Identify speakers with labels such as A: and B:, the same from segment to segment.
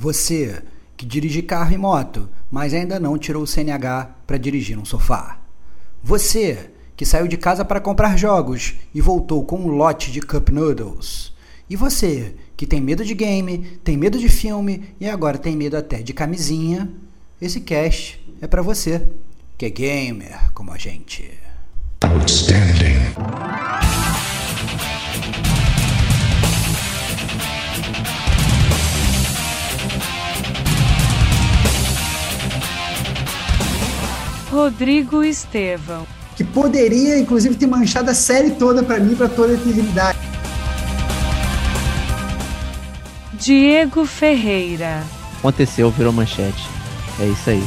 A: Você que dirige carro e moto, mas ainda não tirou o CNH para dirigir um sofá. Você que saiu de casa para comprar jogos e voltou com um lote de cup noodles. E você que tem medo de game, tem medo de filme e agora tem medo até de camisinha, esse cast é para você, que é gamer como a gente. Outstanding.
B: Rodrigo Estevão.
C: Que poderia, inclusive, ter manchado a série toda para mim, para toda a eternidade.
B: Diego Ferreira.
D: Aconteceu, virou manchete. É isso aí.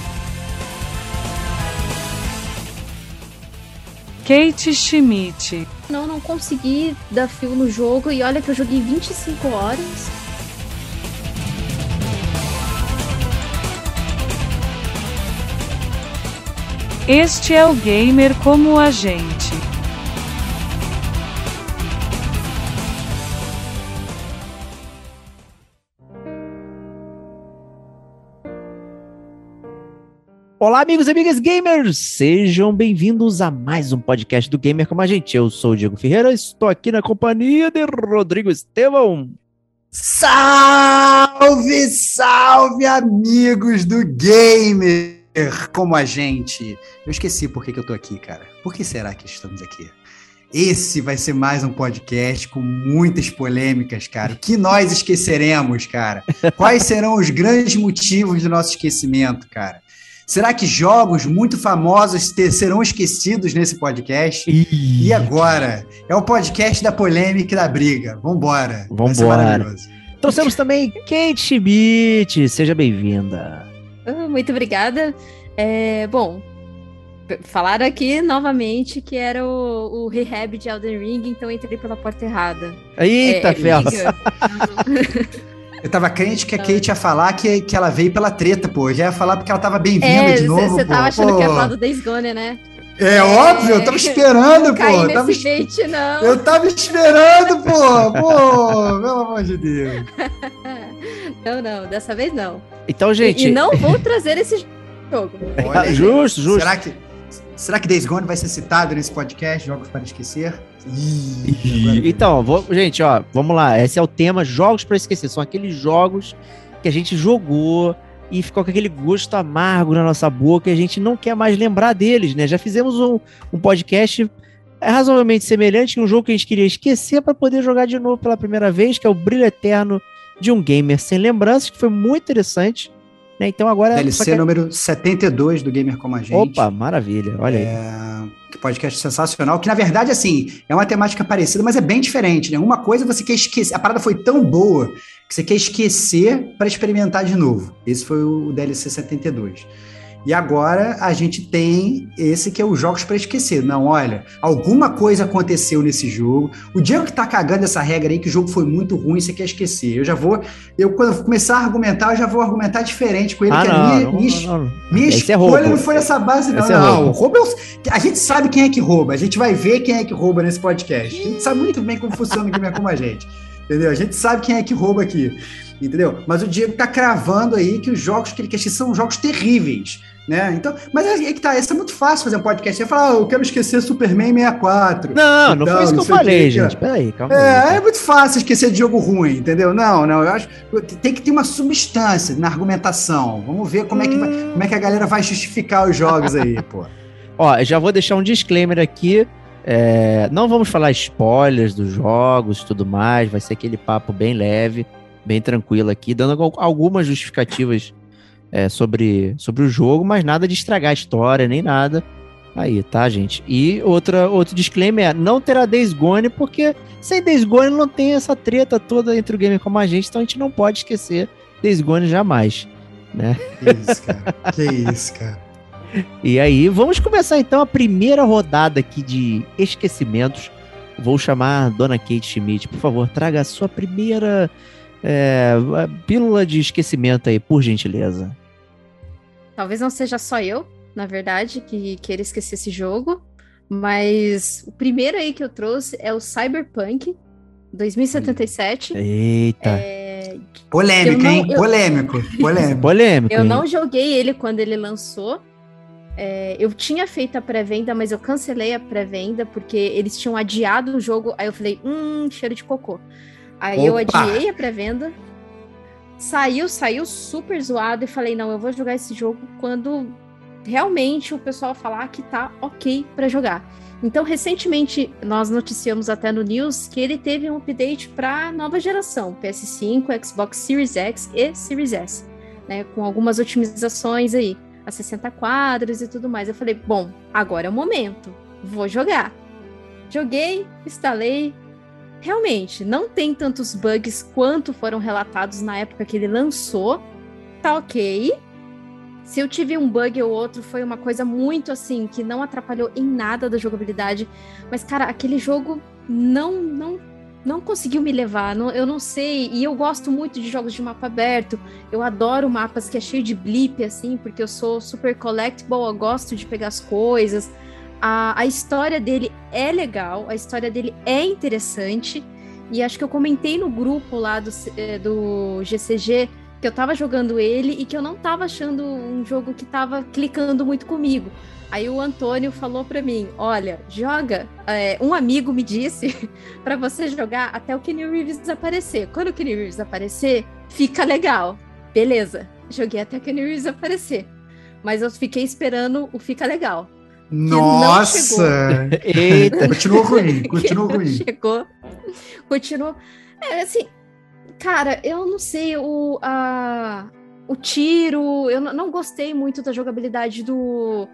B: Kate Schmidt.
E: Não, não consegui dar fio no jogo e olha que eu joguei 25 horas.
B: Este é o gamer como a gente.
D: Olá, amigos e amigas gamers! Sejam bem-vindos a mais um podcast do Gamer como a gente. Eu sou o Diego Ferreira, estou aqui na companhia de Rodrigo Estevão.
C: Salve, salve, amigos do Gamer! Como a gente. Eu esqueci por que, que eu tô aqui, cara. Por que será que estamos aqui? Esse vai ser mais um podcast com muitas polêmicas, cara. O que nós esqueceremos, cara? Quais serão os grandes motivos do nosso esquecimento, cara? Será que jogos muito famosos ter, serão esquecidos nesse podcast? Ih. E agora? É o podcast da polêmica e da briga. Vambora.
D: Vambora. Trouxemos também Kate Schmidt. Seja bem-vinda.
E: Ah, muito obrigada. É, bom, falaram aqui novamente que era o, o rehab de Elden Ring, então entrei pela porta errada.
D: Eita, é!
C: Eu tava crente que a Kate ia falar que, que ela veio pela treta, pô. Eu já ia falar porque ela tava bem-vinda é, de novo.
E: Você tava achando pô. que ia falar do Days Gone, né?
C: É, é, óbvio, eu tava esperando, não pô.
E: Caí
C: nesse tava...
E: bait, não.
C: Eu tava esperando, pô. Pô, pelo amor de Deus.
E: Não, não, dessa vez não.
D: Então, gente.
E: E, e não vou trazer esse jogo.
D: Olha, justo, justo.
C: Será que, será que Days Gone vai ser citado nesse podcast, Jogos para Esquecer?
D: Ih, então, vou, gente, ó, vamos lá. Esse é o tema Jogos para Esquecer. São aqueles jogos que a gente jogou e ficou com aquele gosto amargo na nossa boca e a gente não quer mais lembrar deles, né? Já fizemos um, um podcast razoavelmente semelhante, um jogo que a gente queria esquecer para poder jogar de novo pela primeira vez, que é o Brilho Eterno de um gamer sem lembranças, que foi muito interessante. Né? Então agora.
C: DLC que... número 72 do Gamer Como a Gente.
D: Opa, maravilha, olha aí.
C: Podcast sensacional, que na verdade, assim, é uma temática parecida, mas é bem diferente, né? Uma coisa você quer esquecer. A parada foi tão boa que você quer esquecer para experimentar de novo. Esse foi o DLC 72. E agora a gente tem esse que é os jogos para esquecer. Não, olha, alguma coisa aconteceu nesse jogo. O Diego que tá cagando essa regra aí, que o jogo foi muito ruim, você quer esquecer. Eu já vou, eu quando eu começar a argumentar, eu já vou argumentar diferente com ele,
D: ah,
C: que
D: não,
C: a minha,
D: não,
C: minha,
D: não,
C: minha escolha é não foi essa base, não. Esse não, é roubo. é a gente sabe quem é que rouba, a gente vai ver quem é que rouba nesse podcast. A gente sabe muito bem como funciona o game como a gente. Entendeu? A gente sabe quem é que rouba aqui. Entendeu? Mas o Diego tá cravando aí que os jogos que ele quer são jogos terríveis. Né? Então, mas é, é que tá, isso é muito fácil fazer um podcast. Você fala, ah, eu quero esquecer Superman 64.
D: Não, não foi isso que eu falei, que, gente. Peraí, calma
C: é, aí. É muito fácil esquecer de jogo ruim, entendeu? Não, não, eu acho tem que ter uma substância na argumentação. Vamos ver como, hum. é, que vai, hum. como é que a galera vai justificar os jogos aí, pô.
D: Ó, já vou deixar um disclaimer aqui. É, não vamos falar spoilers dos jogos e tudo mais, vai ser aquele papo bem leve, bem tranquilo aqui, dando algumas justificativas é, sobre, sobre o jogo, mas nada de estragar a história, nem nada. Aí, tá, gente? E outra, outro disclaimer é, não terá Days Gone, porque sem Days Gone não tem essa treta toda entre o gamer como a gente, então a gente não pode esquecer Days Gone jamais, né?
C: Que isso, cara. que isso, cara.
D: E aí, vamos começar então a primeira rodada aqui de esquecimentos. Vou chamar a Dona Kate Schmidt, por favor, traga a sua primeira é, pílula de esquecimento aí, por gentileza.
E: Talvez não seja só eu, na verdade, que queira esquecer esse jogo. Mas o primeiro aí que eu trouxe é o Cyberpunk 2077.
D: Eita!
E: É...
C: Polêmico,
E: Eu não-
C: hein?
E: eu-
C: Polêmico. Polêmico.
D: Polêmico.
E: eu
D: hein?
E: não joguei ele quando ele lançou. É, eu tinha feito a pré-venda, mas eu cancelei a pré-venda porque eles tinham adiado o jogo. Aí eu falei, hum, cheiro de cocô. Aí eu
C: Opa!
E: adiei a pré-venda. Saiu, saiu super zoado e falei, não, eu vou jogar esse jogo quando realmente o pessoal falar que tá ok pra jogar. Então, recentemente, nós noticiamos até no News que ele teve um update para nova geração, PS5, Xbox Series X e Series S, né, com algumas otimizações aí, a 60 quadros e tudo mais. Eu falei, bom, agora é o momento, vou jogar. Joguei, instalei. Realmente, não tem tantos bugs quanto foram relatados na época que ele lançou. Tá ok. Se eu tive um bug ou outro, foi uma coisa muito assim, que não atrapalhou em nada da jogabilidade. Mas, cara, aquele jogo não não não conseguiu me levar. não- eu não sei. E eu gosto muito de jogos de mapa aberto. Eu adoro mapas que é cheio de blip, assim, porque eu sou super collectible, eu gosto de pegar as coisas. A, a história dele é legal, a história dele é interessante. E acho que eu comentei no grupo lá do, eh, do GCG que eu tava jogando ele e que eu não tava achando um jogo que tava clicando muito comigo. Aí o Antônio falou pra mim: olha, joga. é, um amigo me disse pra você jogar até o Kenny Reeves aparecer. Quando o Kenny Reeves aparecer, fica legal. Beleza. Joguei até o Kenny Reeves aparecer. Mas eu fiquei esperando o fica legal.
C: Nossa!
D: Eita.
C: Continua ruim, continua ruim.
E: chegou. Continuou. É, assim, cara, eu não sei, o, a, o tiro, eu não gostei muito da jogabilidade do,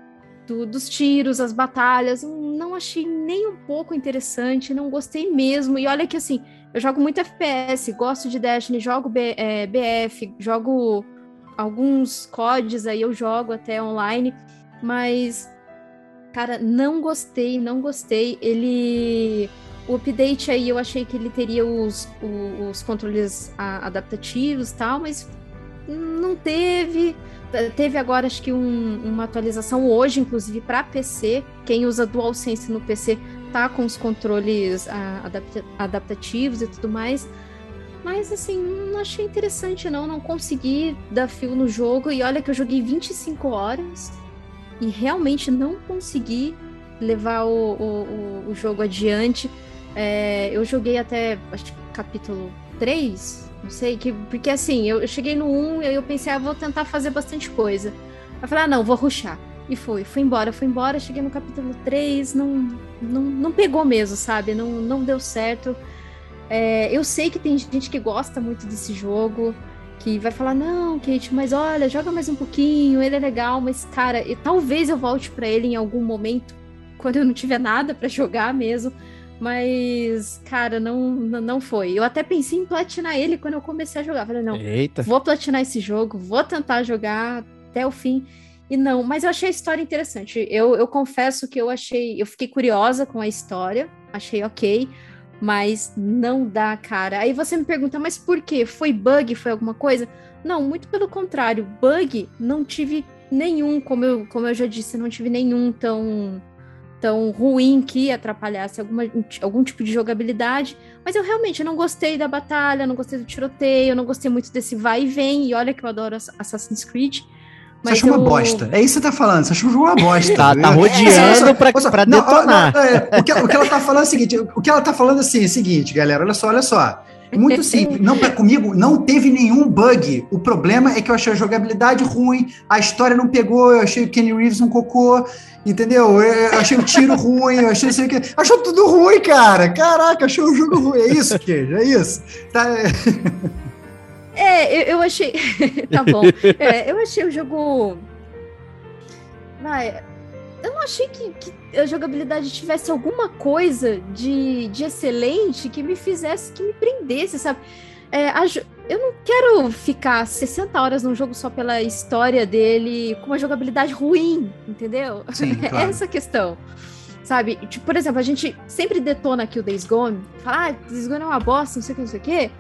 E: do- dos tiros, as batalhas, eu não achei nem um pouco interessante, não gostei mesmo. E olha que assim, eu jogo muito FPS, gosto de Destiny, jogo B- é, BF, jogo alguns CODs aí, eu jogo até online, mas Cara, não gostei, não gostei. Ele. O update aí eu achei que ele teria os, o- os, controles a- adaptativos tal, mas não teve. Te- Teve agora, acho que um- uma atualização hoje, inclusive, para PC. Quem usa DualSense no PC tá com os controles ah, adapta- adaptativos e tudo mais. Mas, assim, não achei interessante, não. Não consegui dar fio no jogo. E olha que eu joguei 25 horas e realmente não consegui levar o, o, o- jogo adiante. É, eu joguei até, acho capítulo 3, não sei, que, porque assim, eu, eu cheguei no 1 e eu pensei, ah, vou tentar fazer bastante coisa. Eu falei, ah, não, vou ruxar. E fui, fui embora, fui embora, cheguei no capítulo 3, não, não, não pegou mesmo, sabe? Não, não deu certo. É, eu sei que tem gente que gosta muito desse jogo, que vai falar, não, Kate, mas olha, joga mais um pouquinho, ele é legal, mas, cara, e talvez eu volte pra ele em algum momento, quando eu não tiver nada pra jogar mesmo. Mas, cara, não, não não foi. Eu até pensei em platinar ele quando eu comecei a jogar. Falei, não,
D: Eita.
E: vou platinar esse jogo, vou tentar jogar até o fim. E não, mas eu achei a história interessante. Eu, eu confesso que eu achei, eu fiquei curiosa com a história, achei ok, mas não dá, cara. Aí você me pergunta, mas por quê? Foi bug? Foi alguma coisa? Não, muito pelo contrário. Bug não tive nenhum, como eu, como eu já disse, não tive nenhum tão tão ruim que atrapalhasse alguma, algum tipo de jogabilidade. Mas eu realmente não gostei da batalha, não gostei do tiroteio, não gostei muito desse vai e vem. E olha que eu adoro Ass- Assassin's Creed.
C: Você achou uma
E: eu-
C: bosta. É isso que você tá falando. Você achou uma bosta.
D: Tá- tá
C: É,
D: rodeando pra-
C: só.
D: pra
C: Não,
D: detonar.
C: não, é, o, que, o que ela tá falando é o seguinte: o que ela tá falando assim, é o seguinte, galera. Olha só, olha só. Muito simples. Não, pra, comigo não teve nenhum bug. O problema é que eu achei a jogabilidade ruim, a história não pegou, eu achei o Kenny Reeves um cocô, entendeu? Eu, achei o tiro ruim, eu achei sei que. Achou tudo ruim, cara. Caraca, achou o jogo ruim. É isso, Queijo, é isso. Tá, é,
E: É, eu, eu achei. tá bom. É, eu achei o jogo. Vai. Eu não achei que, que a jogabilidade tivesse alguma coisa de, de excelente que me fizesse, que me prendesse, sabe? É, a eu não quero ficar 60 horas num jogo só pela história dele com uma jogabilidade ruim, entendeu?
C: Sim,
E: É
C: claro.
E: essa a questão. Sabe? Tipo, por exemplo, a gente sempre detona aqui o Days Gone, fala, ah, Days Gone é uma bosta, não sei o que, não sei o que.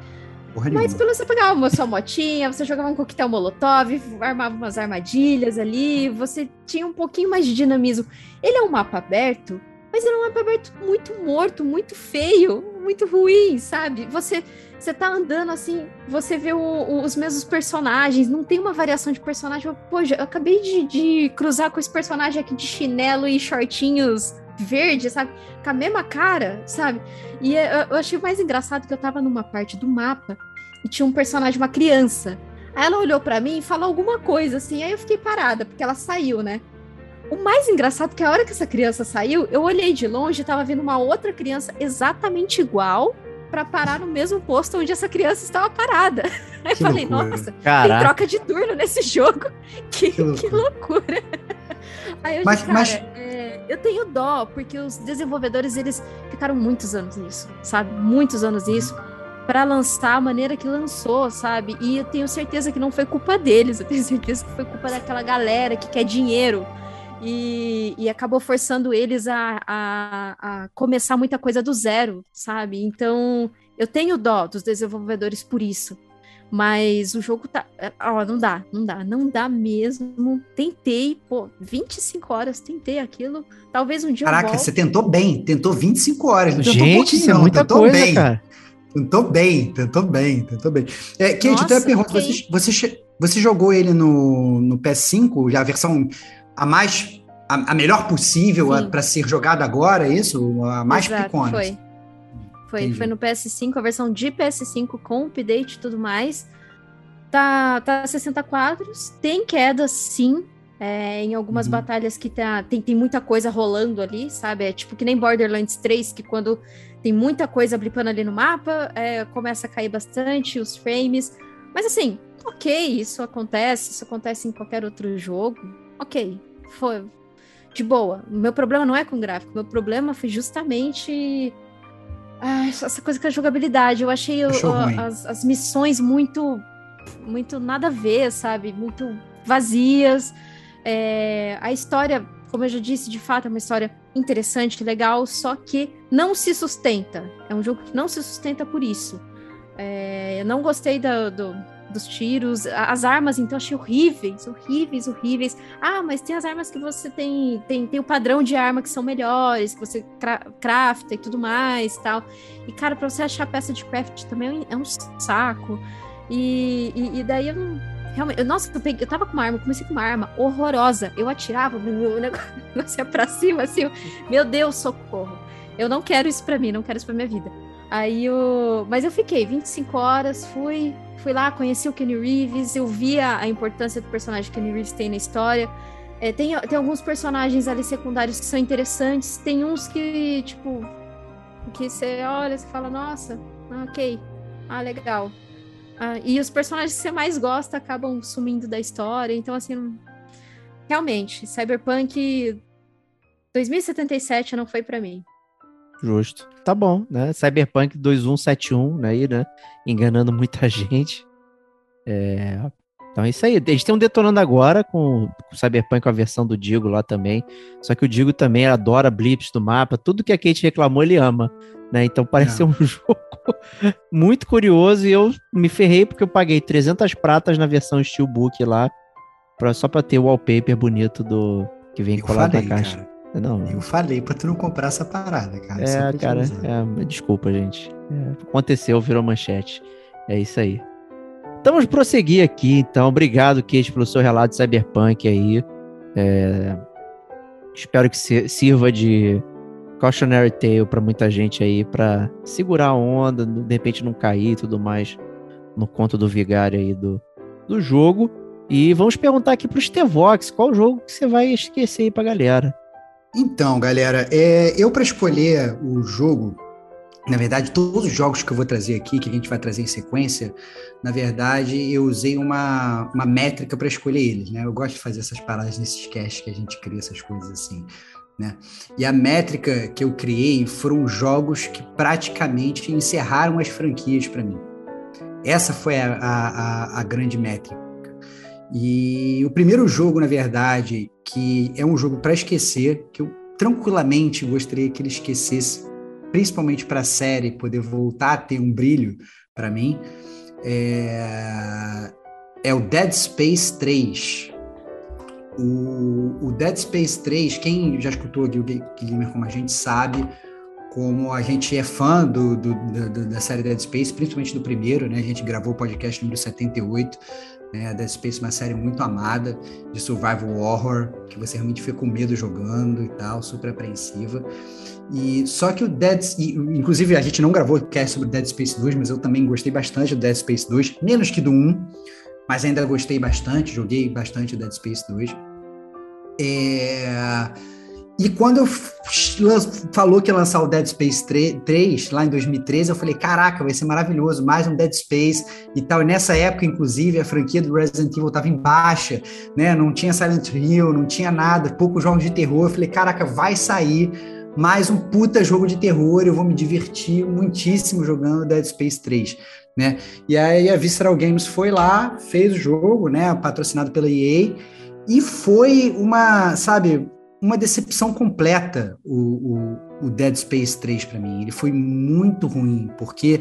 C: Porra
E: Mas pelo você pegava uma sua motinha, você jogava um coquetel molotov, armava umas armadilhas ali, você tinha um pouquinho mais de dinamismo. Ele é um mapa aberto, mas ele é um mapa aberto muito morto, muito feio. muito ruim, sabe? Você você tá andando assim, você vê o, o, os mesmos personagens, não tem uma variação de personagem. Pô, eu acabei de, de cruzar com esse personagem aqui de chinelo e shortinhos verde, sabe? Com a mesma cara, sabe? E eu, eu achei mais engraçado que eu tava numa parte do mapa e tinha um personagem, uma criança. Aí ela olhou para mim e falou alguma coisa assim, aí eu fiquei parada, porque ela saiu, né? O mais engraçado é que a hora que essa criança saiu, eu olhei de longe e tava vendo uma outra criança exatamente igual para parar no mesmo posto onde essa criança estava parada. Aí eu falei, loucura. nossa, Caraca. tem troca de turno nesse jogo. Que, que loucura. Que loucura. Aí eu mas, mas... É, eu tenho dó, porque os desenvolvedores, eles ficaram muitos anos nisso, sabe? Muitos anos nisso para lançar a maneira que lançou, sabe? E eu tenho certeza que não foi culpa deles, eu tenho certeza que foi culpa daquela galera que quer dinheiro e, e acabou forçando eles a, a, a, começar muita coisa do zero, sabe? Então, eu tenho dó dos desenvolvedores por isso. Mas o jogo tá. Ó, não dá, não dá, não dá mesmo. Tentei, pô, 25 horas, tentei aquilo. Talvez um dia
C: Caraca, você tentou bem, tentou 25 horas. Não
D: Gente, isso é muita tentou coisa,
C: bem.
D: cara.
C: Tentou bem, tentou bem, tentou bem. É, Kate, Nossa, então eu pergunto, okay. você, você, você jogou ele no, no PS5, já a versão a mais a, a melhor possível para ser jogada agora, é isso? A mais Exato, picona.
E: Foi. Foi, foi no PS5, a versão de PS5 com update e tudo mais. Tá, tá 60 quadros, tem quedas sim. É, em algumas uhum. batalhas que tá, tem, tem muita coisa rolando ali, sabe? É tipo que nem Borderlands 3, que quando tem muita coisa blipando ali no mapa, é, começa a cair bastante os frames. Mas assim, ok, isso acontece, isso acontece em qualquer outro jogo. Ok, foi, de boa. Meu problema não é com gráfico, meu problema foi justamente ah, essa coisa com a jogabilidade. Eu achei o, as, as missões muito, muito nada a ver, sabe? Muito vazias. É, a história, como eu já disse, de fato é uma história interessante, legal, só que não se sustenta. É um jogo que não se sustenta por isso. É, eu não gostei do, do dos tiros. As armas, então, achei horríveis, horríveis, horríveis. Ah, mas tem as armas que você tem, tem, tem o padrão de arma que são melhores, que você cra crafta e tudo mais tal. E, cara, pra você achar peça de craft também é um saco. E, e, e daí eu não. Realmente, eu, nossa, eu, peguei, eu tava com uma arma, comecei com uma arma horrorosa. Eu atirava, o negócio ia pra cima, assim, meu Deus, socorro. Eu não quero isso pra mim, não quero isso pra minha vida. Aí eu. Mas eu fiquei 25 horas, fui, fui lá, conheci o Kenny Reeves, eu via a importância do personagem que o Kenny Reeves tem na história. É, tem, tem alguns personagens ali secundários que são interessantes, tem uns que, tipo, que você olha e fala, nossa, ah, ok, ah, legal. Ah, e os personagens que você mais gosta acabam sumindo da história, então, assim, realmente, Cyberpunk 2077 não foi para mim.
D: Justo. Tá bom, né? Cyberpunk 2171, né? Aí, né? Enganando muita gente. É... Então é isso aí. Tem um detonando agora com, o Cyberpunk, a versão do Digo lá também. Só que o Digo também adora blips do mapa. Tudo que a Kate reclamou, ele ama. Né? Então parece é. ser um jogo muito curioso. E eu me ferrei porque eu paguei 300 pratas na versão Steelbook lá. Pra, só pra ter o wallpaper bonito do que vem colado na caixa. Cara.
C: Não. Eu falei pra tu não comprar essa parada, cara.
D: É, cara, é, desculpa, gente. É, aconteceu, virou manchete. É isso aí. Então vamos prosseguir aqui, então. Obrigado, Kate, pelo seu relato de Cyberpunk aí. É, espero que sirva de cautionary tale para muita gente aí, para segurar a onda, de repente não cair e tudo mais no conto do vigário aí do, do jogo. E vamos perguntar aqui pro Stevox, qual jogo que você vai esquecer aí pra galera?
C: Então, galera, é, eu para escolher o jogo, na verdade, todos os jogos que eu vou trazer aqui, que a gente vai trazer em sequência, na verdade, eu usei uma, uma métrica para escolher eles, né? Eu gosto de fazer essas paradas nesses casts que a gente cria essas coisas assim, né? E a métrica que eu criei foram jogos que praticamente encerraram as franquias para mim. Essa foi a, a, a grande métrica. E o primeiro jogo, na verdade, que é um jogo para esquecer, que eu tranquilamente gostaria que ele esquecesse, principalmente para a série poder voltar a ter um brilho para mim, é... é, o Dead Space 3. O, o, Dead Space 3, quem já escutou aqui o Gamer como a gente sabe, como a gente é fã do, do, do, da série Dead Space, principalmente do primeiro, né? A gente gravou o podcast número 78, né? Dead Space é uma série muito amada de survival horror, que você realmente fica com medo jogando e tal, super apreensiva. E só que o Dead, inclusive a gente não gravou cast sobre Dead Space 2, mas eu também gostei bastante do Dead Space 2, menos que do 1, mas ainda gostei bastante, joguei bastante o Dead Space 2. É... E quando eu falou que ia lançar o Dead Space 3, 3, lá em 2013, eu falei, caraca, vai ser maravilhoso, mais um Dead Space e tal. E nessa época, inclusive, a franquia do Resident Evil estava em baixa, né? Não tinha Silent Hill, não tinha nada, poucos jogos de terror. Eu falei, caraca, vai sair mais um puta jogo de terror, eu vou me divertir muitíssimo jogando Dead Space 3. Né? E aí a Visceral Games foi lá, fez o jogo, né, patrocinado pela EA, e foi uma, sabe, uma decepção completa o, o, o Dead Space 3 para mim. Ele foi muito ruim, porque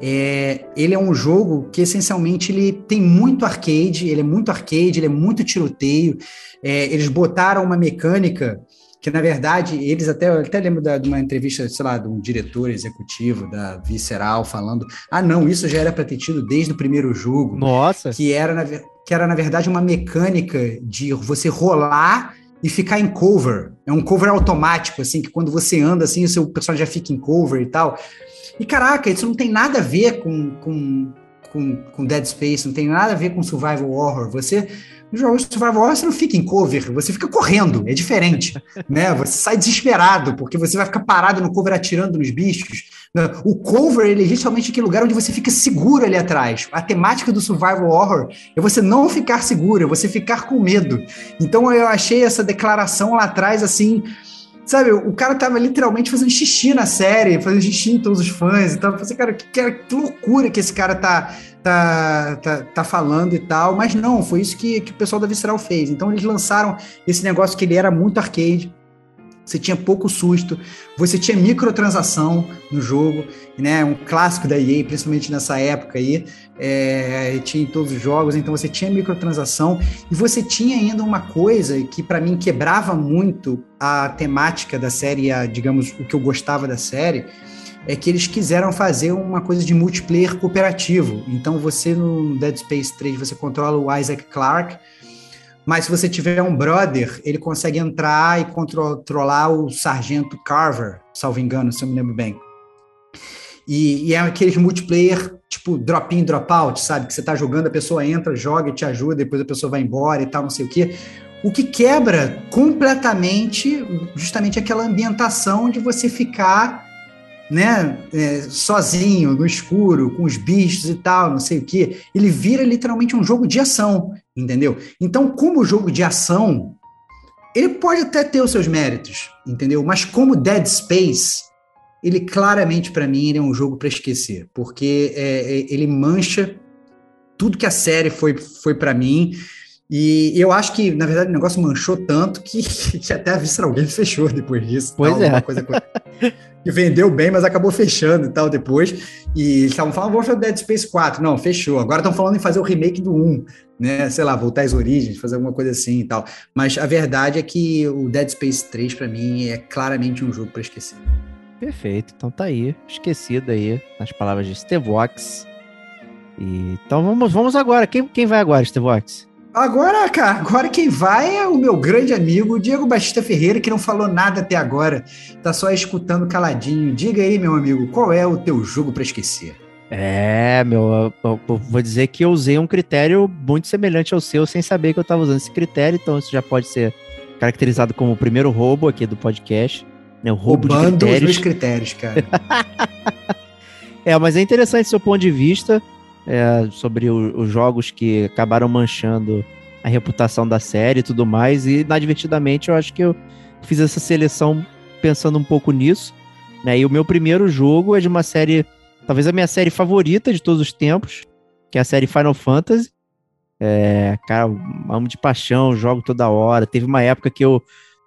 C: é, ele é um jogo que essencialmente ele tem muito arcade, ele é muito arcade, ele é muito tiroteio. É, eles botaram uma mecânica que na verdade eles até eu até lembro da, de uma entrevista, sei lá, de um diretor executivo da Visceral falando: "Ah, não, isso já era para ter tido desde o primeiro jogo".
D: Nossa.
C: Que era na, que era na verdade uma mecânica de você rolar e ficar em cover. É um cover automático assim, que quando você anda assim, o seu personagem já fica em cover e tal. E caraca, isso não tem nada a ver com, com, com, com Dead Space, não tem nada a ver com survival horror. Você nos jogos de survival horror, você não fica em cover, você fica correndo, é diferente, né? Você sai desesperado, porque você vai ficar parado no cover atirando nos bichos. Né? O cover, ele é justamente aquele lugar onde você fica seguro ali atrás. A temática do survival horror é você não ficar seguro, é você ficar com medo. Então eu achei essa declaração lá atrás, assim, sabe, o cara tava literalmente fazendo xixi na série, fazendo xixi em todos os fãs e tal. Eu falei, cara, que, que loucura que esse cara tá, tá, tá, tá falando e tal, mas não, foi isso que, que o pessoal da Visceral fez. Então eles lançaram esse negócio que ele era muito arcade, você tinha pouco susto, você tinha microtransação no jogo, né? Um clássico da EA, principalmente nessa época aí, é, tinha em todos os jogos, então você tinha microtransação e você tinha ainda uma coisa que para mim quebrava muito a temática da série, a, digamos, o que eu gostava da série, é que eles quiseram fazer uma coisa de multiplayer cooperativo. Então você no Dead Space 3 você controla o Isaac Clarke, mas se você tiver um brother, ele consegue entrar e controlar o Sargento Carver, salvo engano, se eu me lembro bem. E, e é aqueles multiplayer, tipo drop-in, drop-out, sabe? Que você tá jogando, a pessoa entra, joga e te ajuda, depois a pessoa vai embora e tal, não sei o quê. O que quebra completamente justamente aquela ambientação de você ficar né, é, sozinho, no escuro, com os bichos e tal, não sei o que, ele vira literalmente um jogo de ação, entendeu? Então, como jogo de ação, ele pode até ter os seus méritos, entendeu? Mas como Dead Space, ele claramente para mim é um jogo para esquecer, porque é, é, ele mancha tudo que a série foi, foi para mim. E eu acho que, na verdade, o negócio manchou tanto que, que até a Visceral Games fechou depois disso.
D: Pois
C: tal,
D: é.
C: Coisa, que vendeu bem, mas acabou fechando e tal depois. E estavam falando, vamos fazer Dead Space 4. Não, fechou. Agora estão falando em fazer o remake do 1, né? Sei lá, voltar às origens, fazer alguma coisa assim e tal. Mas a verdade é que o Dead Space 3, para mim, é claramente um jogo para esquecer.
D: Perfeito. Então tá aí, esquecido aí, nas palavras de Stevox. E, então vamos, vamos agora. Quem, quem vai agora, Stevox?
C: Agora, cara, agora quem vai é o meu grande amigo Diego Batista Ferreira, que não falou nada até agora, tá só escutando caladinho. Diga aí, meu amigo, qual é o teu jogo para esquecer?
D: É, meu, eu, eu vou dizer que eu usei um critério muito semelhante ao seu, sem saber que eu estava usando esse critério, então isso já pode ser caracterizado como o primeiro roubo aqui do podcast. Né, o roubo
C: Roubando
D: de critérios.
C: os meus critérios, cara.
D: É, mas é interessante seu ponto de vista é, sobre o- os jogos que acabaram manchando a reputação da série e tudo mais. E, inadvertidamente, eu acho que eu fiz essa seleção pensando um pouco nisso. Né? E o meu primeiro jogo é de uma série, talvez a minha série favorita de todos os tempos, que é a série Final Fantasy. É, cara, amo de paixão, jogo toda hora. Teve uma época que eu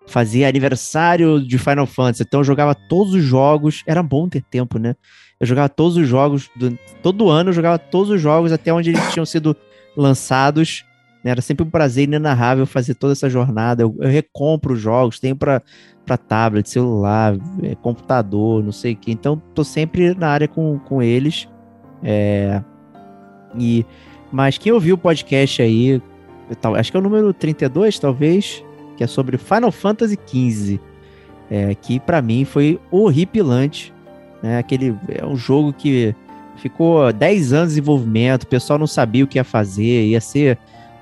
D: fazia aniversário de Final Fantasy, então eu jogava todos os jogos. Era bom ter tempo, né? Eu jogava todos os jogos, do- todo ano eu jogava todos os jogos até onde eles tinham sido lançados. né? Era sempre um prazer inenarrável fazer toda essa jornada. Eu, eu recompro os jogos, tenho para tablet, celular, é, computador, não sei o que. Então, tô sempre na área com, com eles. É, e, mas quem ouviu o podcast aí, tal, acho que é o número 32, talvez, que é sobre Final Fantasy XV. É, que para mim foi horripilante. Né? Aquele, é um jogo que ficou 10 anos de desenvolvimento, o pessoal não sabia o que ia fazer, ia ser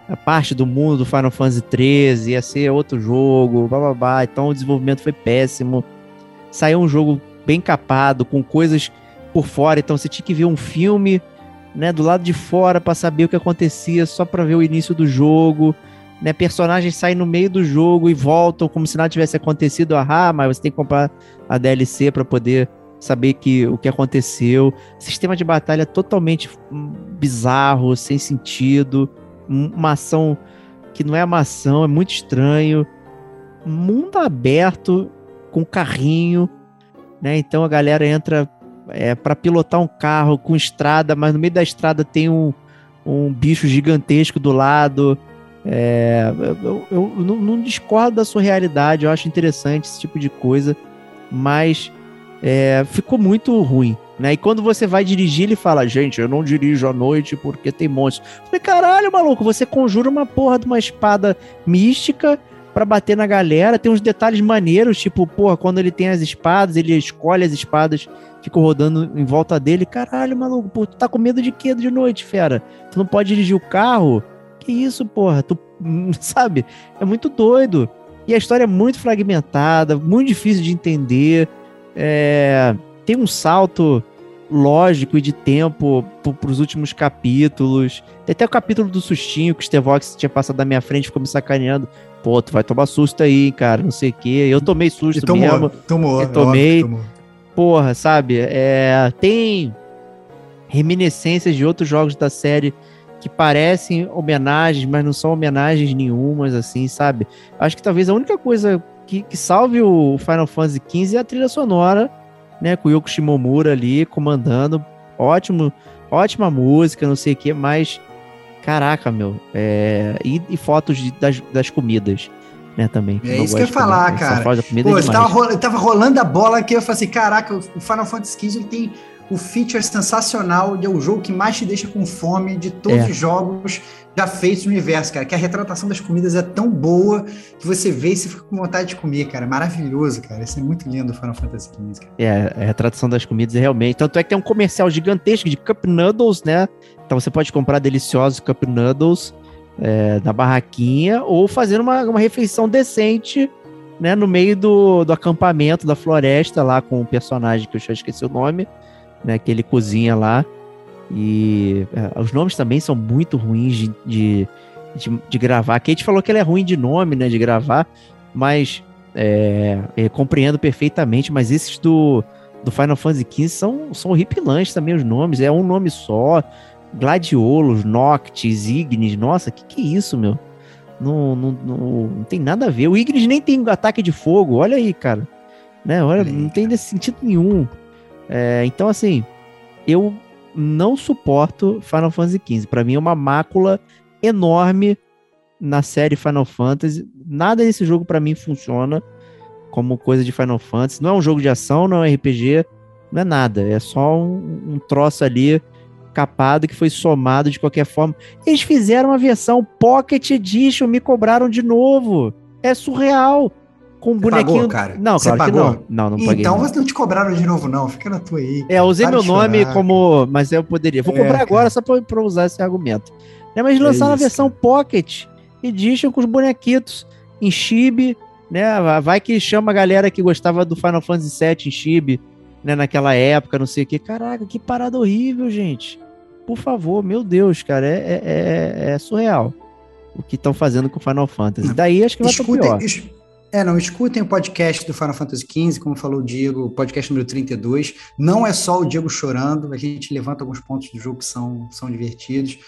D: a parte do mundo do Final Fantasy 13, ia ser outro jogo, blá. então o desenvolvimento foi péssimo. Saiu um jogo bem capado, com coisas por fora, então você tinha que ver um filme né, do lado de fora para saber o que acontecia, só para ver o início do jogo. Né, personagens saem no meio do jogo e voltam como se nada tivesse acontecido. Ah, mas você tem que comprar a DLC para poder saber que, o que aconteceu. Sistema de batalha totalmente bizarro, sem sentido. Uma ação que não é uma ação, é muito estranho. Mundo aberto, com carrinho. Né? Então a galera entra é, para pilotar um carro com estrada, mas no meio da estrada tem um, um bicho gigantesco do lado. É, eu, eu, eu não, não, discordo da sua realidade, eu acho interessante esse tipo de coisa, mas é, ficou muito ruim. Né? E quando você vai dirigir, ele fala: Gente, eu não dirijo à noite porque tem monstros. Falei: Caralho, maluco, você conjura uma porra de uma espada mística para bater na galera. Tem uns detalhes maneiros, tipo, porra, quando ele tem as espadas, ele escolhe as espadas, fica rodando em volta dele. Caralho, maluco, pô, tu tá com medo de quê de noite, fera? Tu não pode dirigir o carro? Que isso, porra? Tu, sabe? É muito doido. E a história é muito fragmentada, muito difícil de entender. É, tem um salto lógico e de tempo para os últimos capítulos. Tem até o capítulo do sustinho que o Stevox tinha passado da minha frente, ficou me sacaneando. Pô, tu vai tomar susto aí, cara, não sei o quê. Eu tomei susto tomou, mesmo.
C: Tomou,
D: eu tomei. Tomou. Porra, sabe? É, tem reminiscências de outros jogos da série que parecem homenagens, mas não são homenagens nenhumas, assim, sabe? Acho que talvez a única coisa que, que salve o Final Fantasy XV é a trilha sonora, né? Com o Yoko Shimomura ali comandando. Ótimo, ótima música, não sei o que, mas Caraca, meu. É... E, e fotos de, das, das comidas. Né, também.
C: É isso que eu ia falar, cara. Pô, é tava, rolando, tava rolando a bola aqui, eu falei assim, caraca, o Final Fantasy XV ele tem o feature sensacional de é o jogo que mais te deixa com fome de todos é. os jogos já feitos no universo, cara. Que a retratação das comidas é tão boa que você vê e você fica com vontade de comer, cara. Maravilhoso, cara. Isso é muito lindo o Final Fantasy XV, cara.
D: É, a retratação das comidas é realmente. Tanto é que tem um comercial gigantesco de Cup Noodles, né? Então você pode comprar deliciosos Cup Noodles é, na barraquinha ou fazer uma, uma refeição decente né, no meio do, do acampamento da floresta lá com o um personagem que eu já esqueci o nome né? Que ele cozinha lá. E é, os nomes também são muito ruins de, de, de, de, gravar. A Kate falou que ele é ruim de nome, né? De gravar, mas é, compreendo perfeitamente. Mas esses do, do Final Fantasy XV são, são horripilantes também os nomes. É um nome só. Gladiolos, Noctis, Ignis. Nossa, que que é isso, meu? Não, não, não, não tem nada a ver. O Ignis nem tem ataque de fogo. Olha aí, cara. Né? Olha, não tem sentido nenhum. É, então, assim, eu não suporto Final Fantasy XV. Para mim é uma mácula enorme na série Final Fantasy. Nada desse jogo para mim funciona como coisa de Final Fantasy. Não é um jogo de ação, não é RPG, não é nada. É só um, um troço ali capado que foi somado de qualquer forma. Eles fizeram uma versão Pocket Edition, me cobraram de novo. É surreal com um bonequinho. Pagou,
C: cara?
D: Não,
C: Você
D: claro
C: pagou?
D: que não. Não, não paguei.
C: Então
D: não.
C: você não te cobraram de novo, não. Fica na tua aí.
D: É, usei meu nome chorar, como. Mas eu poderia. Vou é, comprar agora cara. só pra, pra, usar esse argumento. É, mas lançaram é a versão cara. Pocket Edition com os bonequitos em chibi, né? Vai que chama a galera que gostava do Final Fantasy VII em chibi, né? Naquela época, não sei o que. Caraca, que parada horrível, gente. Por favor, meu Deus, cara, é, é, é, é surreal o que estão fazendo com o Final Fantasy. Daí acho que vai Escutem, pior. Es
C: é, não, escutem o podcast do Final Fantasy XV, como falou o Diego, podcast número 32. Não é só o Diego chorando, a gente levanta alguns pontos do jogo que são, são divertidos.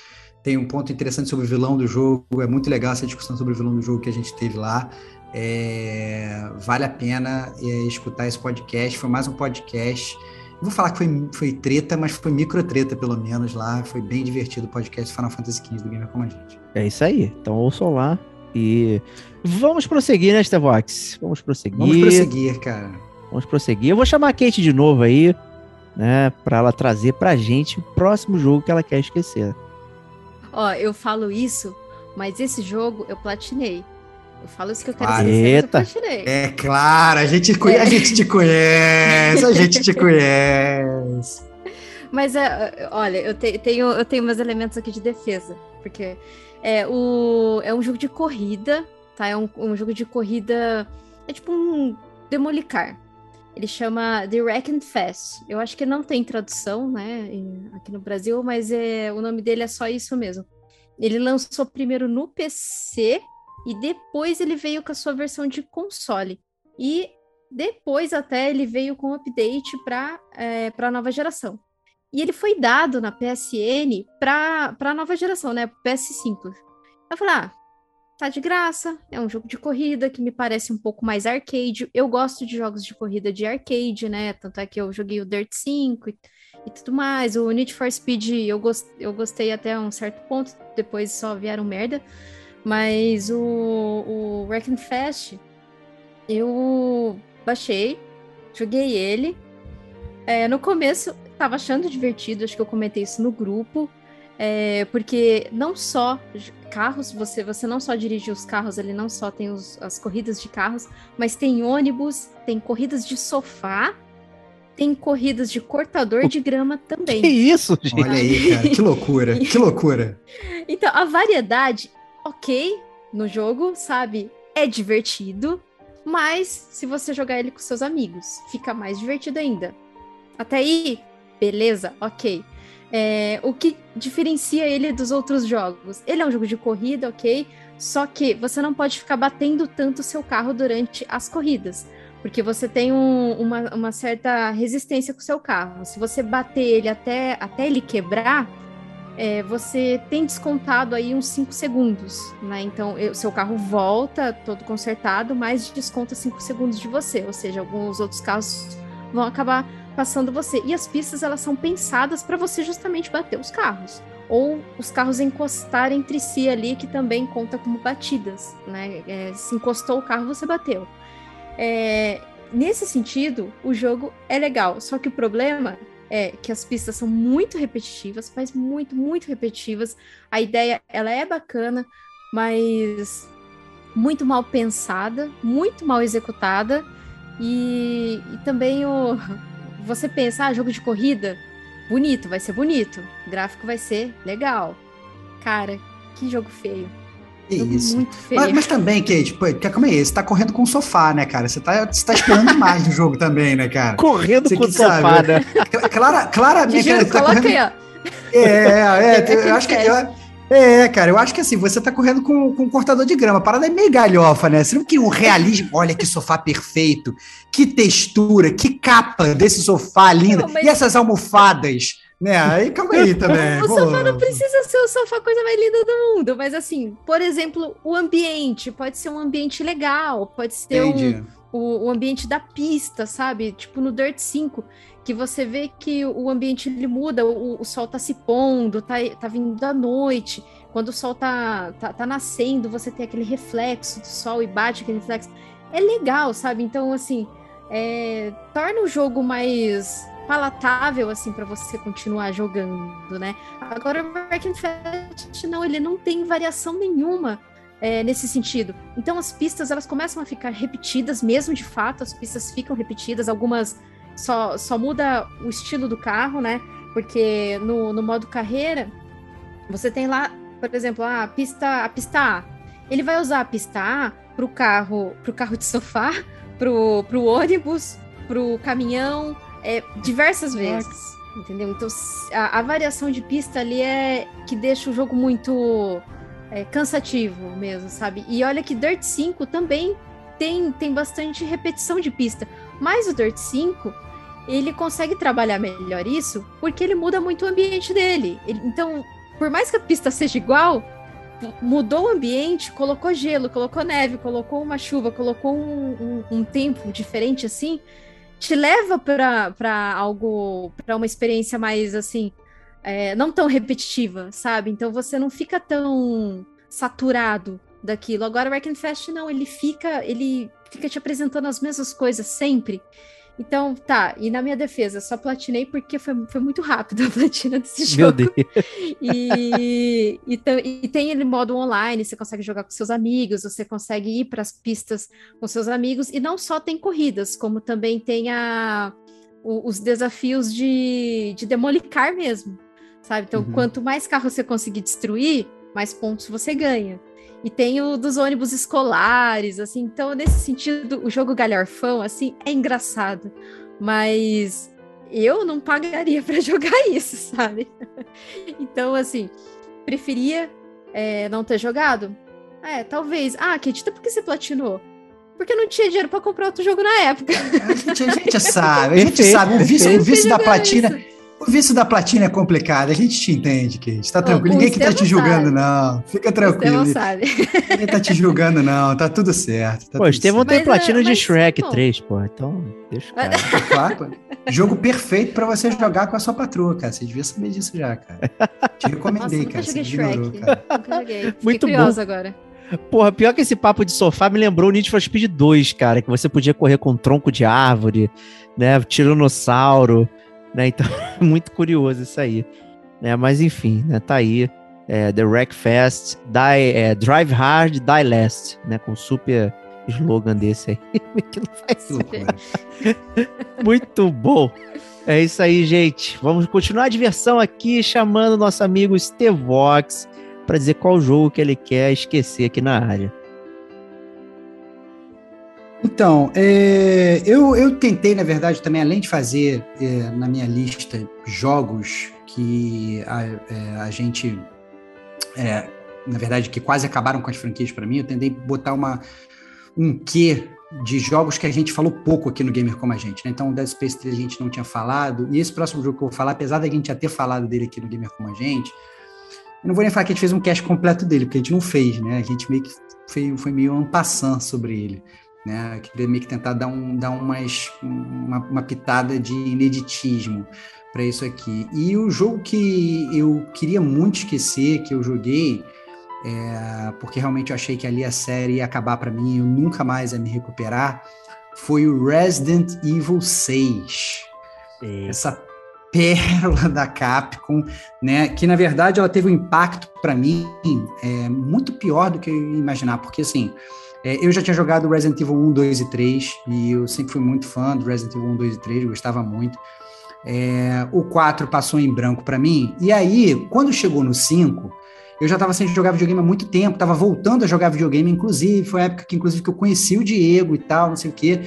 C: Tem um ponto interessante sobre o vilão do jogo, é muito legal essa discussão sobre o vilão do jogo que a gente teve lá. É, vale a pena é, escutar esse podcast. Foi mais um podcast Vou falar que foi, foi treta, mas foi micro treta, pelo menos, lá. Foi bem divertido o podcast Final Fantasy XV do Gamer Como a Gente.
D: É isso aí. Então ouçam lá. E vamos prosseguir, né, Stevox? Vamos prosseguir.
C: Vamos prosseguir, cara.
D: Vamos prosseguir. Eu vou chamar a Kate de novo aí, né? Pra ela trazer pra gente o próximo jogo que ela quer esquecer.
E: Ó, eu falo isso, mas esse jogo eu platinei. Eu falo isso que eu quero
C: Ah,
E: esquecer, mas
D: eita.
E: eu platinei.
C: É claro, a gente, conhe- a gente te conhece, a gente te conhece.
E: Mas é, olha, eu te- tenho, eu tenho meus elementos aqui de defesa. Porque é, o, é um jogo de corrida, tá? É um, um jogo de corrida. É tipo um Demolicar. Ele chama The Wreck and Fest. Eu acho que não tem tradução, né, aqui no Brasil, mas é, o nome dele é só isso mesmo. Ele lançou primeiro no PC e depois ele veio com a sua versão de console. E depois até ele veio com update para a nova geração. E ele foi dado na PSN para a nova geração, né? PS5. Eu falei, ah, tá de graça, é um jogo de corrida que me parece um pouco mais arcade. Eu gosto de jogos de corrida de arcade, né? Tanto é que eu joguei o Dirt 5 e, e tudo mais. O Need for Speed eu, gos- eu gostei até um certo ponto, depois só vieram merda. Mas o, o Wreck and Fest, eu baixei, joguei ele. É, no começo, tava achando divertido, acho que eu comentei isso no grupo. é, porque não só carros, você, você não só dirige os carros, ele não só tem os- as corridas de carros, mas tem ônibus, tem corridas de sofá, tem corridas de cortador de grama
D: Que
E: também.
D: isso, gente?
C: Olha aí, cara, que loucura, que loucura.
E: Então, a variedade, ok, no jogo, sabe? É divertido, mas se você jogar ele com seus amigos, fica mais divertido ainda. Até aí, beleza, ok. É, o que diferencia ele dos outros jogos? Ele é um jogo de corrida, ok? Só que você não pode ficar batendo tanto o seu carro durante as corridas. Porque você tem um- uma, uma certa resistência com o seu carro. Se você bater ele até, até ele quebrar, é, você tem descontado aí uns 5 segundos, né? Então, o seu carro volta todo consertado, mas desconta 5 segundos de você. Ou seja, alguns outros carros vão acabar passando você. E as pistas, elas são pensadas para você justamente bater os carros. Ou os carros encostarem entre si ali, que também conta como batidas, né? É, se encostou o carro, você bateu. É, nesse sentido, o jogo é legal. Só que o problema é que as pistas são muito repetitivas, mas muito, muito repetitivas. A ideia, ela é bacana, mas muito mal pensada, muito mal executada. E, e também o você pensa, ah, jogo de corrida, bonito, vai ser bonito, gráfico vai ser legal. Cara, que jogo feio.
C: Que
E: jogo
C: isso.
E: muito feio.
C: Mas, mas também, Kate, pô, calma aí, você tá correndo com o sofá, né, cara? Você tá, você tá esperando demais do jogo também, né, cara?
D: Correndo
C: Você
D: com o
C: sabe.
D: sofá, né?
C: Cla- Clara, claramente,
E: Juro,
C: cara, você tá
E: coloca
C: correndo...
E: aí, ó.
C: É, é,
E: É
C: eu acho que. eu- é, cara, eu acho que assim, você tá correndo com, com um cortador de grama. A parada é meio galhofa, né? Você não queria um realismo. Olha que sofá perfeito, que textura, que capa desse sofá lindo.
E: Não, mas-
C: E essas almofadas, né? Aí calma aí também.
E: O
C: pô.
E: sofá não precisa ser o sofá a coisa mais linda do mundo, mas assim, por exemplo, o ambiente pode ser um ambiente legal, pode ser um, o, o ambiente da pista, sabe? Tipo no Dirt 5, que você vê que o ambiente ele muda, o, o sol tá se pondo, tá, tá vindo à noite. Quando o sol tá, tá, tá nascendo, você tem aquele reflexo do sol e bate aquele reflexo. É legal, sabe? Então, assim, é, torna o jogo mais palatável, assim, para você continuar jogando, né? Agora, o Wreck and Fest, não, ele não tem variação nenhuma é, nesse sentido. Então as pistas elas começam a ficar repetidas, mesmo de fato, as pistas ficam repetidas, algumas só, só muda o estilo do carro, né? Porque no, no modo carreira, você tem lá, por exemplo, a pista, a pista A. Ele vai usar a pista A pro carro, pro carro de sofá, pro, pro ônibus, pro caminhão, é, diversas vezes. Entendeu? Então, a, a variação de pista ali é que deixa o jogo muito é, cansativo mesmo, sabe? E olha que Dirt 5 também tem, tem bastante repetição de pista. Mas o Dirt 5, ele consegue trabalhar melhor isso porque ele muda muito o ambiente dele. Ele- então, por mais que a pista seja igual, mudou o ambiente, colocou gelo, colocou neve, colocou uma chuva, colocou um, um- um tempo diferente assim, te leva para algo, para uma experiência mais assim, é, não tão repetitiva, sabe? Então você não fica tão saturado daquilo. Agora o Wreckfest não, ele fica, ele fica te apresentando as mesmas coisas sempre. Então, tá, e na minha defesa, só platinei porque foi, foi muito rápido a platina desse jogo.
D: Meu Deus.
E: E, e, e, tem ele modo online, você consegue jogar com seus amigos, você consegue ir para as pistas com seus amigos, e não só tem corridas, como também tem a, o, os desafios de, de demolicar mesmo, sabe? Então, uhum. quanto mais carro você conseguir destruir, mais pontos você ganha. E tem o dos ônibus escolares, assim. Então, nesse sentido, o jogo galharfão, assim, é engraçado. Mas eu não pagaria para jogar isso, sabe? então, assim, preferia é, não ter jogado? É, talvez. Ah, acredita porque você platinou? Porque não tinha dinheiro para comprar outro jogo na época.
C: A gente, a gente sabe, a gente sabe. O vício, o vício da platina. Isso. O vício da platina é complicado, a gente te entende, Kate. Tá tranquilo. Ninguém que tá te julgando, sabe. não. Fica tranquilo.
E: sabe.
C: Ninguém tá te julgando, não. Tá tudo certo. Tá
D: pô, Estevão tem platina mas, de Shrek mas, 3, pô. Então, deixa o cara.
C: Claro, Jogo perfeito pra você jogar com a sua patroa, cara. Você devia saber disso já, cara. Te recomendei, Nossa, cara. Você
E: Shrek. ignorou, cara. Nunca joguei. Muito bom. agora.
D: Porra, pior que esse papo de sofá me lembrou o Need for Speed 2, cara, que você podia correr com um tronco de árvore, né, tiranossauro, né? Então, muito curioso isso aí. Né? Mas enfim, né? Tá aí. É, The Wreckfest, die, é, Drive Hard, Die Last, né? Com super slogan desse aí. que não faz Muito bom. É isso aí, gente. Vamos continuar a diversão aqui, chamando nosso amigo Stevox para dizer qual jogo que ele quer esquecer aqui na área.
C: Então, é, eu, eu tentei, na verdade, também, além de fazer é, na minha lista jogos que a, é, a gente, é, na verdade, que quase acabaram com as franquias para mim, eu tentei botar uma, um quê de jogos que a gente falou pouco aqui no Gamer Como a Gente. Né? Então, o Dead Space 3 a gente não tinha falado, e esse próximo jogo que eu vou falar, apesar da gente já ter falado dele aqui no Gamer Como a Gente, eu não vou nem falar que a gente fez um cast completo dele, porque a gente não fez, né? A gente meio que foi, foi meio passant sobre ele né? Eu queria meio que tentar dar, um, dar umas, uma, uma pitada de ineditismo para isso aqui. E o jogo que eu queria muito esquecer, que eu joguei, é, porque realmente eu achei que ali a série ia acabar para mim, eu nunca mais ia me recuperar, foi o Resident Evil 6. Essa pérola da Capcom, né? Que na verdade ela teve um impacto para mim é, muito pior do que eu ia imaginar, porque assim é, eu já tinha jogado Resident Evil 1, 2 e 3, e eu sempre fui muito fã do Resident Evil 1, 2 e 3, gostava muito. É, o 4 passou em branco para mim, e aí, quando chegou no 5, eu já estava sem jogar videogame há muito tempo, estava voltando a jogar videogame, inclusive, foi a época que, inclusive, que eu conheci o Diego e tal, não sei o quê.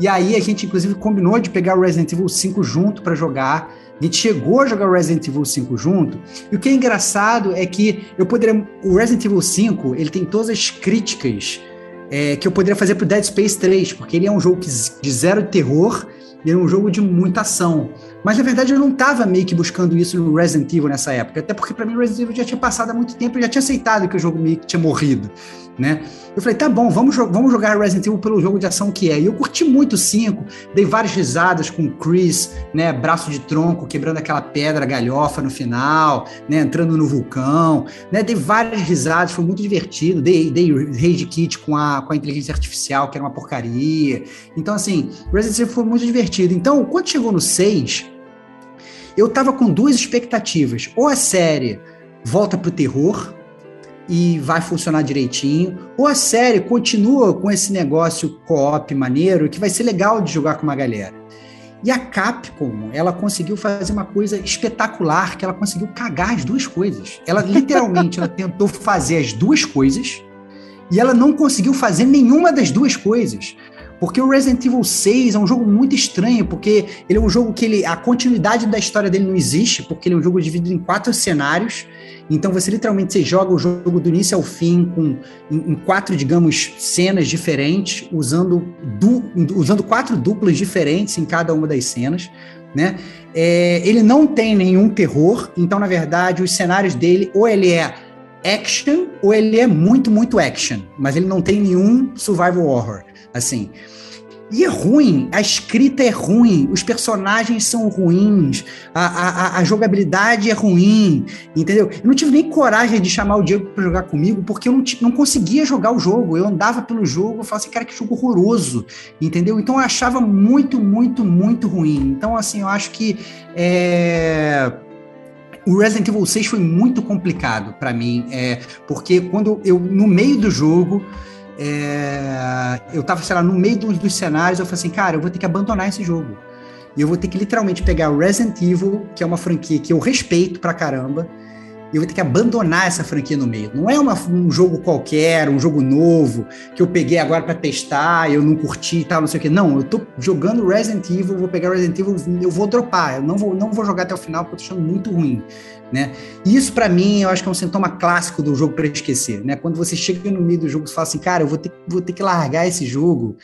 C: E aí a gente, inclusive, combinou de pegar o Resident Evil 5 junto para jogar. A gente chegou a jogar o Resident Evil 5 junto. E o que é engraçado é que eu poderia. O Resident Evil 5 ele tem todas as críticas é, que eu poderia fazer pro Dead Space 3, porque ele é um jogo que, de zero terror e é um jogo de muita ação. Mas na verdade eu não estava meio que buscando isso no Resident Evil nessa época, até porque para mim o Resident Evil já tinha passado há muito tempo, eu já tinha aceitado que o jogo meio que tinha morrido, né? Eu falei, tá bom, vamos, vamos jogar Resident Evil pelo jogo de ação que é. E eu curti muito o 5, dei várias risadas com o Chris, né, braço de tronco, quebrando aquela pedra galhofa no final, né, entrando no vulcão, né, dei várias risadas, foi muito divertido. Dei, dei Rage Kit com a, com a inteligência artificial, que era uma porcaria. Então, assim, Resident Evil foi muito divertido. Então, quando chegou no 6, eu tava com duas expectativas. Ou a série volta pro terror, e vai funcionar direitinho, ou a série continua com esse negócio co-op maneiro que vai ser legal de jogar com uma galera. E a Capcom, ela conseguiu fazer uma coisa espetacular, que ela conseguiu cagar as duas coisas. Ela literalmente ela tentou fazer as duas coisas e ela não conseguiu fazer nenhuma das duas coisas. Porque o Resident Evil 6 é um jogo muito estranho, porque ele é um jogo que ele, a continuidade da história dele não existe, porque ele é um jogo dividido em quatro cenários. Então você literalmente você joga o jogo do início ao fim com em, em quatro, digamos, cenas diferentes, usando, du, usando quatro duplas diferentes em cada uma das cenas. Né? É, ele não tem nenhum terror, então na verdade os cenários dele ou ele é action ou ele é muito muito action, mas ele não tem nenhum survival horror, assim. E é ruim, a escrita é ruim, os personagens são ruins, a, a, a jogabilidade é ruim, entendeu? Eu não tive nem coragem de chamar o Diego para jogar comigo, porque eu não, não conseguia jogar o jogo. Eu andava pelo jogo, eu falava assim, cara, que jogo horroroso, entendeu? Então eu achava muito, muito, muito ruim. Então, assim, eu acho que é, o Resident Evil 6 foi muito complicado para mim, é, porque quando eu, no meio do jogo, é, eu tava, sei lá, no meio dos, dos cenários, eu falei assim, cara, eu vou ter que abandonar esse jogo. E eu vou ter que literalmente pegar o Resident Evil, que é uma franquia que eu respeito pra caramba, eu vou ter que abandonar essa franquia no meio. Não é uma, um jogo qualquer, um jogo novo, que eu peguei agora para testar, eu não curti e tal, não sei o quê. Não, eu tô jogando Resident Evil, vou pegar Resident Evil, eu vou dropar, eu não vou, não vou jogar até o final porque eu tô achando muito ruim. Né? E isso para mim, eu acho que é um sintoma clássico do jogo para esquecer, né? Quando você chega no meio do jogo, você fala assim, cara, eu vou ter, vou ter que largar esse jogo,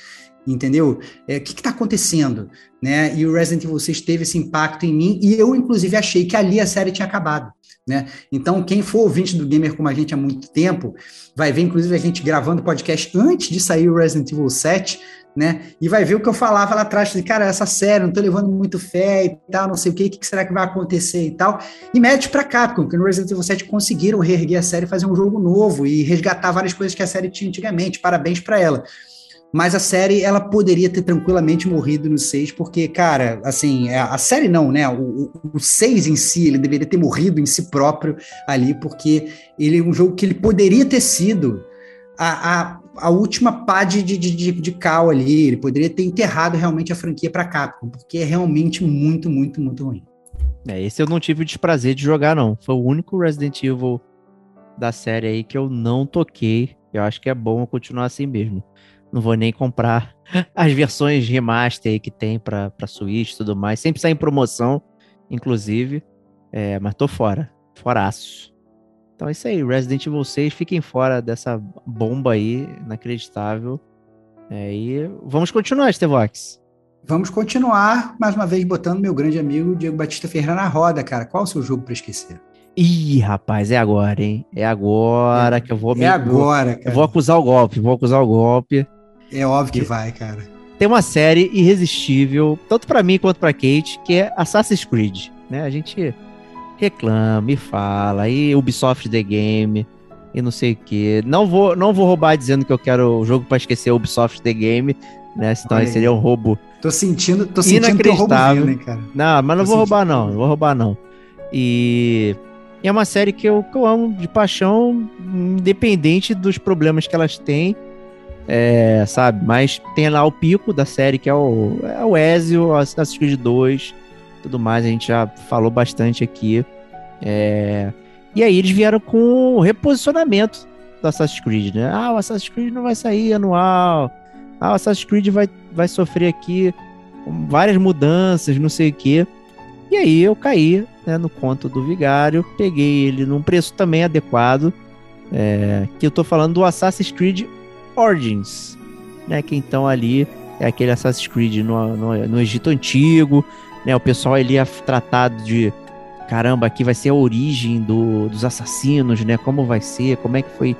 C: entendeu? É, o que está acontecendo, né? E o Resident Evil 6 teve esse impacto em mim e eu inclusive achei que ali a série tinha acabado. Né? Então, quem for ouvinte do Gamer como a gente há muito tempo, vai ver, inclusive, a gente gravando podcast antes de sair o Resident Evil 7, né? E vai ver o que eu falava lá atrás, de, cara, essa série, não tô levando muito fé e tal, não sei o que, o que será que vai acontecer e tal. E mete pra Capcom, porque no Resident Evil 7 conseguiram reerguer a série, fazer um jogo novo e resgatar várias coisas que a série tinha antigamente. Parabéns para ela. Mas a série, ela poderia ter tranquilamente morrido no 6, porque, cara, assim, é, a série não, né? O, o 6 em si, ele deveria ter morrido em si próprio ali, porque ele é um jogo que ele poderia ter sido a, a, a última pá de, de, de, de cal ali. Ele poderia ter enterrado realmente a franquia para Capcom, porque é realmente muito, muito, muito ruim.
D: É, esse eu não tive o desprazer de jogar, não. Foi o único Resident Evil da série aí que eu não toquei. Eu acho que é bom continuar assim mesmo. Não vou nem comprar as versões remaster aí que tem pra, pra Switch e tudo mais. Sempre sai em promoção, inclusive. É, mas tô fora. Foraço. Então é isso aí. Resident Evil 6, fiquem fora dessa bomba aí, inacreditável. É, e vamos continuar, Estevox.
C: Vamos continuar, mais uma vez, botando meu grande amigo Diego Batista Ferreira na roda, cara. Qual o seu jogo para esquecer?
D: Ih, rapaz, é agora, hein? É agora é, que eu vou
C: me. É agora, cara.
D: Eu vou acusar o golpe, vou acusar o golpe.
C: É óbvio que vai, cara.
D: Tem uma série irresistível, tanto para mim quanto para Kate, que é Assassin's Creed, né? A gente reclama e fala, e Ubisoft The Game, e não sei o que. Não vou, não vou roubar dizendo que eu quero o jogo para esquecer Ubisoft The Game, né? Senão aí seria um roubo.
C: Tô sentindo, tô sentindo.
D: Que eu cara. Não, mas não tô vou roubar não, não vou roubar não. E é uma série que eu, que eu amo de paixão, independente dos problemas que elas têm é, sabe? Mas tem lá o pico da série, que é o, é o Ezio, Assassin's Creed 2, tudo mais, a gente já falou bastante aqui. É, e aí eles vieram com o reposicionamento do Assassin's Creed, né? Ah, o Assassin's Creed não vai sair anual. Ah, o Assassin's Creed vai, vai sofrer aqui várias mudanças, não sei o quê. E aí eu caí né, no conto do Vigário, peguei ele num preço também adequado, é, que eu tô falando do Assassin's Creed Origins, né? Que então ali é aquele Assassin's Creed no, no, no Egito Antigo, né? O pessoal ali é tratado de caramba, aqui vai ser a origem do, dos assassinos, né? Como vai ser, como é que foi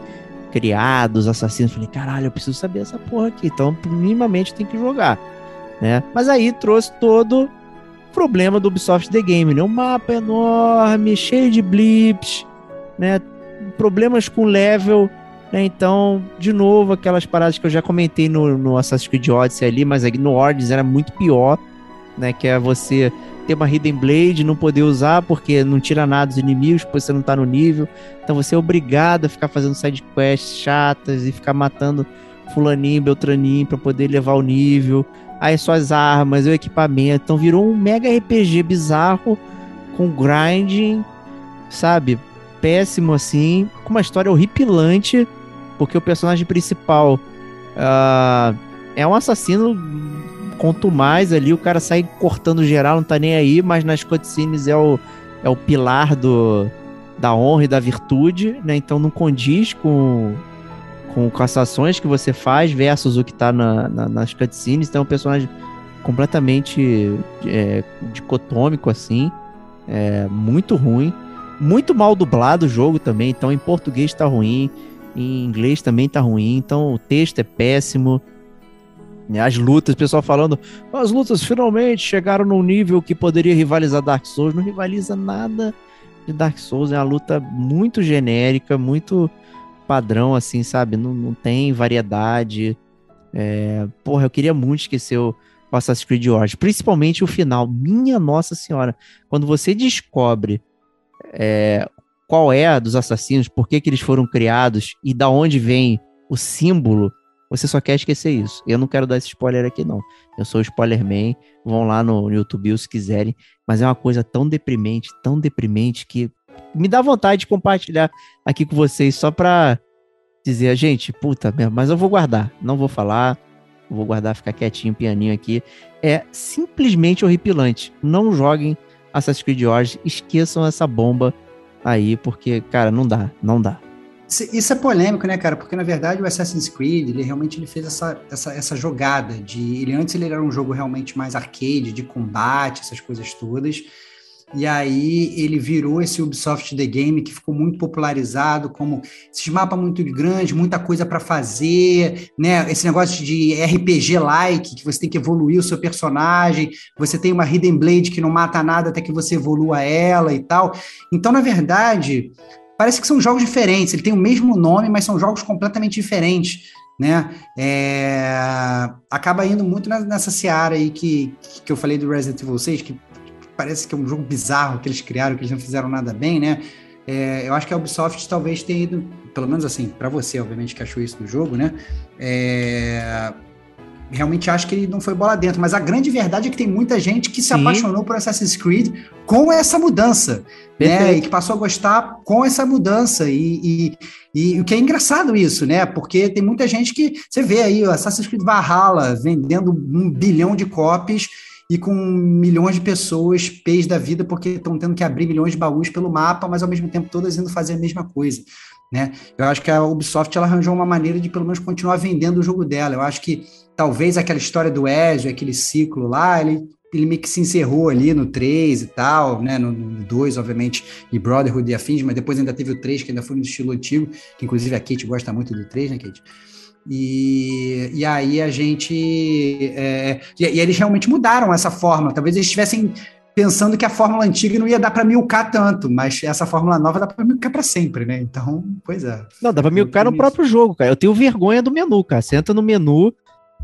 D: criado os assassinos. Falei, caralho, eu preciso saber essa porra aqui. Então, minimamente tem que jogar, né? Mas aí trouxe todo problema do Ubisoft The Game, né? Um mapa enorme, cheio de blips, né? Problemas com level né? Então, de novo, aquelas paradas que eu já comentei no, no Assassin's Creed Odyssey ali, mas no Origins era muito pior, né? Que é você ter uma Hidden Blade, não poder usar porque não tira nada dos inimigos, porque você não tá no nível. Então você é obrigado a ficar fazendo side quests chatas e ficar matando fulaninho, beltraninho para poder levar o nível. Aí suas armas, o equipamento. Então virou um mega RPG bizarro com grinding, sabe? Péssimo assim, com uma história horripilante porque o personagem principal uh, é um assassino quanto mais ali, o cara sai cortando geral, não tá nem aí, mas nas cutscenes é o, é o pilar do, da honra e da virtude, né? Então não condiz com, com, com as ações que você faz versus o que tá na, na, nas cutscenes. Então é um personagem completamente é, dicotômico, assim. É, muito ruim. Muito mal dublado o jogo também, então em português tá ruim. Em inglês também tá ruim, então o texto é péssimo. né, as lutas, o pessoal falando, as lutas finalmente chegaram num nível que poderia rivalizar Dark Souls, não rivaliza nada de Dark Souls, é uma luta muito genérica, muito padrão, assim, sabe? Não, não tem variedade. É... Porra, eu queria muito esquecer o Assassin's Creed Origins, principalmente o final. Minha Nossa Senhora, quando você descobre é, qual é dos assassinos, por que, que eles foram criados e da onde vem o símbolo, você só quer esquecer isso. Eu não quero dar esse spoiler aqui, não. Eu sou o Spoilerman. Vão lá no YouTube se quiserem. Mas é uma coisa tão deprimente, tão deprimente, que me dá vontade de compartilhar aqui com vocês, só pra dizer, gente, puta mesmo, mas eu vou guardar. Não vou falar. Vou guardar, ficar quietinho, pianinho aqui. É simplesmente horripilante. Não joguem Assassin's Creed Origins. Esqueçam essa bomba aí, porque, cara, não dá, não dá.
C: Isso é polêmico, né, cara? Porque na verdade o Assassin's Creed, ele realmente ele fez essa, essa, essa jogada de. Ele, antes ele era um jogo realmente mais arcade, de combate, essas coisas todas. E aí ele virou esse Ubisoft The Game que ficou muito popularizado, como esses mapas muito grandes, muita coisa para fazer, né? Esse negócio de RPG-like, que você tem que evoluir o seu personagem, você tem uma Hidden Blade que não mata nada até que você evolua ela e tal. Então, na verdade, parece que são jogos diferentes. Ele tem o mesmo nome, mas são jogos completamente diferentes, né? É... Acaba indo muito nessa seara aí que, que eu falei do Resident Evil 6, que parece que é um jogo bizarro que eles criaram, que eles não fizeram nada bem, né? É, eu acho que a Ubisoft talvez tenha ido, pelo menos assim, para você, obviamente, que achou isso do jogo, né? É, realmente acho que ele não foi bola dentro, mas a grande verdade é que tem muita gente que se Sim. apaixonou por Assassin's Creed com essa mudança, né? E que passou a gostar com essa mudança. E, e, e, o que é engraçado isso, né? Porque tem muita gente que você vê aí o Assassin's Creed Valhalla vendendo um bilhão de cópias e com milhões de pessoas pés da vida porque estão tendo que abrir milhões de baús pelo mapa, mas ao mesmo tempo todas indo fazer a mesma coisa. Né? Eu acho que a Ubisoft ela arranjou uma maneira de pelo menos continuar vendendo o jogo dela. Eu acho que talvez aquela história do Ezio, aquele ciclo lá, ele, ele meio que se encerrou ali no 3 e tal, né? No, no 2, obviamente, e Brotherhood e afins, mas depois ainda teve o 3, que ainda foi no estilo antigo, que inclusive a Kate gosta muito do 3, né, Kate? E, e aí a gente. É, e, e, eles realmente mudaram essa forma. Talvez eles estivessem pensando que a fórmula antiga não ia dar para milcar tanto, mas essa fórmula nova dá para milcar para sempre, né? Então, pois é.
D: Não, dá para milcar no próprio jogo, cara. Eu tenho vergonha do menu, cara. Você entra no menu,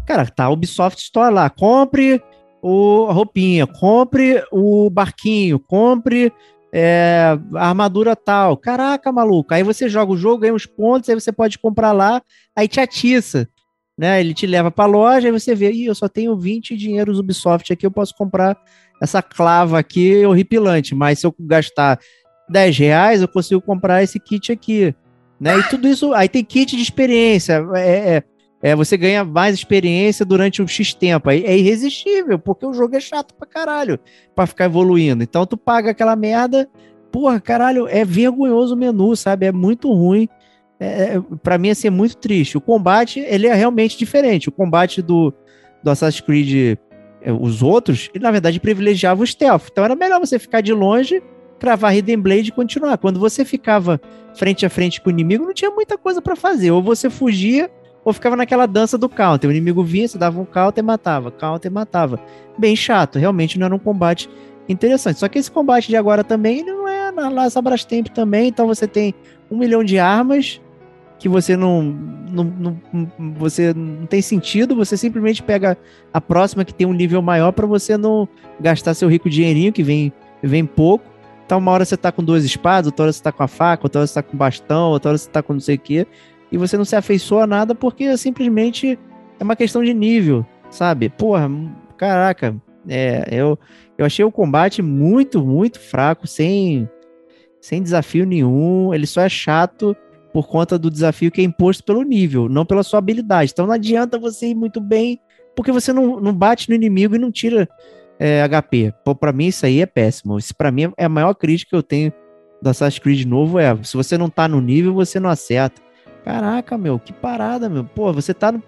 D: cara, tá Ubisoft Store lá. Compre o, a roupinha, compre o barquinho, compre é, armadura tal. Caraca, maluco. Aí você joga o jogo, ganha uns pontos, aí você pode comprar lá, aí te atiça. Né? Ele te leva pra loja, aí você vê, Ih, eu só tenho 20 dinheiros Ubisoft aqui, eu posso comprar essa clava aqui horripilante, mas se eu gastar 10 reais, eu consigo comprar esse kit aqui. Né? E tudo isso, aí tem kit de experiência, é, é, é, você ganha mais experiência durante um X tempo. Aí é irresistível, porque o jogo é chato pra caralho pra ficar evoluindo. Então tu paga aquela merda, porra, caralho, é vergonhoso o menu, sabe? É muito ruim. É, é para mim, assim, é muito triste. O combate, ele é realmente diferente. O combate do, do Assassin's Creed, é, os outros, ele, na verdade, privilegiava o stealth. Então era melhor você ficar de longe, cravar Hidden Blade e continuar. Quando você ficava frente a frente com o inimigo, não tinha muita coisa para fazer. Ou você fugia ou ficava naquela dança do counter. O inimigo vinha, você dava um counter e matava, counter e matava. Bem chato, realmente não era um combate interessante. Só que esse combate de agora também não é na Las Tempo também, então você tem um milhão de armas que você não, não, não, você não tem sentido, você simplesmente pega a próxima que tem um nível maior para você não gastar seu rico dinheirinho que vem vem pouco. Então uma hora você tá com duas espadas, outra hora você tá com a faca, outra hora você tá com bastão, outra hora você tá com não sei o que e você não se afeiçoa a nada porque simplesmente é uma questão de nível, sabe? Porra, caraca, é, eu, eu achei o combate muito, muito fraco, sem, sem desafio nenhum. Ele só é chato por conta do desafio que é imposto pelo nível, não pela sua habilidade. Então não adianta você ir muito bem, porque você não, não bate no inimigo e não tira é, HP. Pô, pra mim isso aí é péssimo. Isso pra mim é a maior crítica que eu tenho do Assassin's Creed novo é, se você não tá no nível, você não acerta. Caraca, meu, que parada, meu. Pô, você tá no.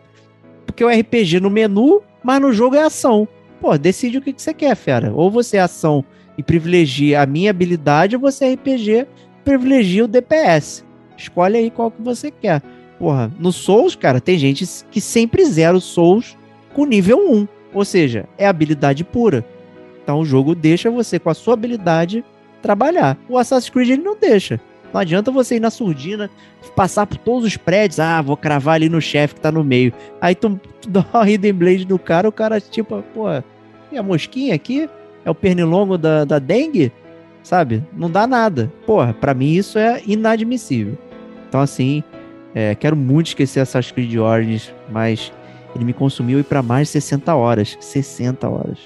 D: Porque o RPG no menu, mas no jogo é ação. Pô, decide o que, que você quer, fera. Ou você é ação e privilegia a minha habilidade, ou você é RPG privilegia o DPS. Escolhe aí qual que você quer. Porra, no Souls, cara, tem gente que sempre zera o Souls com nível 1. Ou seja, é habilidade pura. Então o jogo deixa você com a sua habilidade trabalhar. O Assassin's Creed ele não deixa. Não adianta você ir na surdina, passar por todos os prédios, ah, vou cravar ali no chefe que tá no meio. Aí tu, tu dá uma Hidden Blade no cara, o cara tipo, pô, e a mosquinha aqui? É o pernilongo da, da dengue? Sabe? Não dá nada. Porra, pra mim isso é inadmissível. Então assim, é, quero muito esquecer Assassin's Creed Origins, mas ele me consumiu e para mais de 60 horas. 60 horas.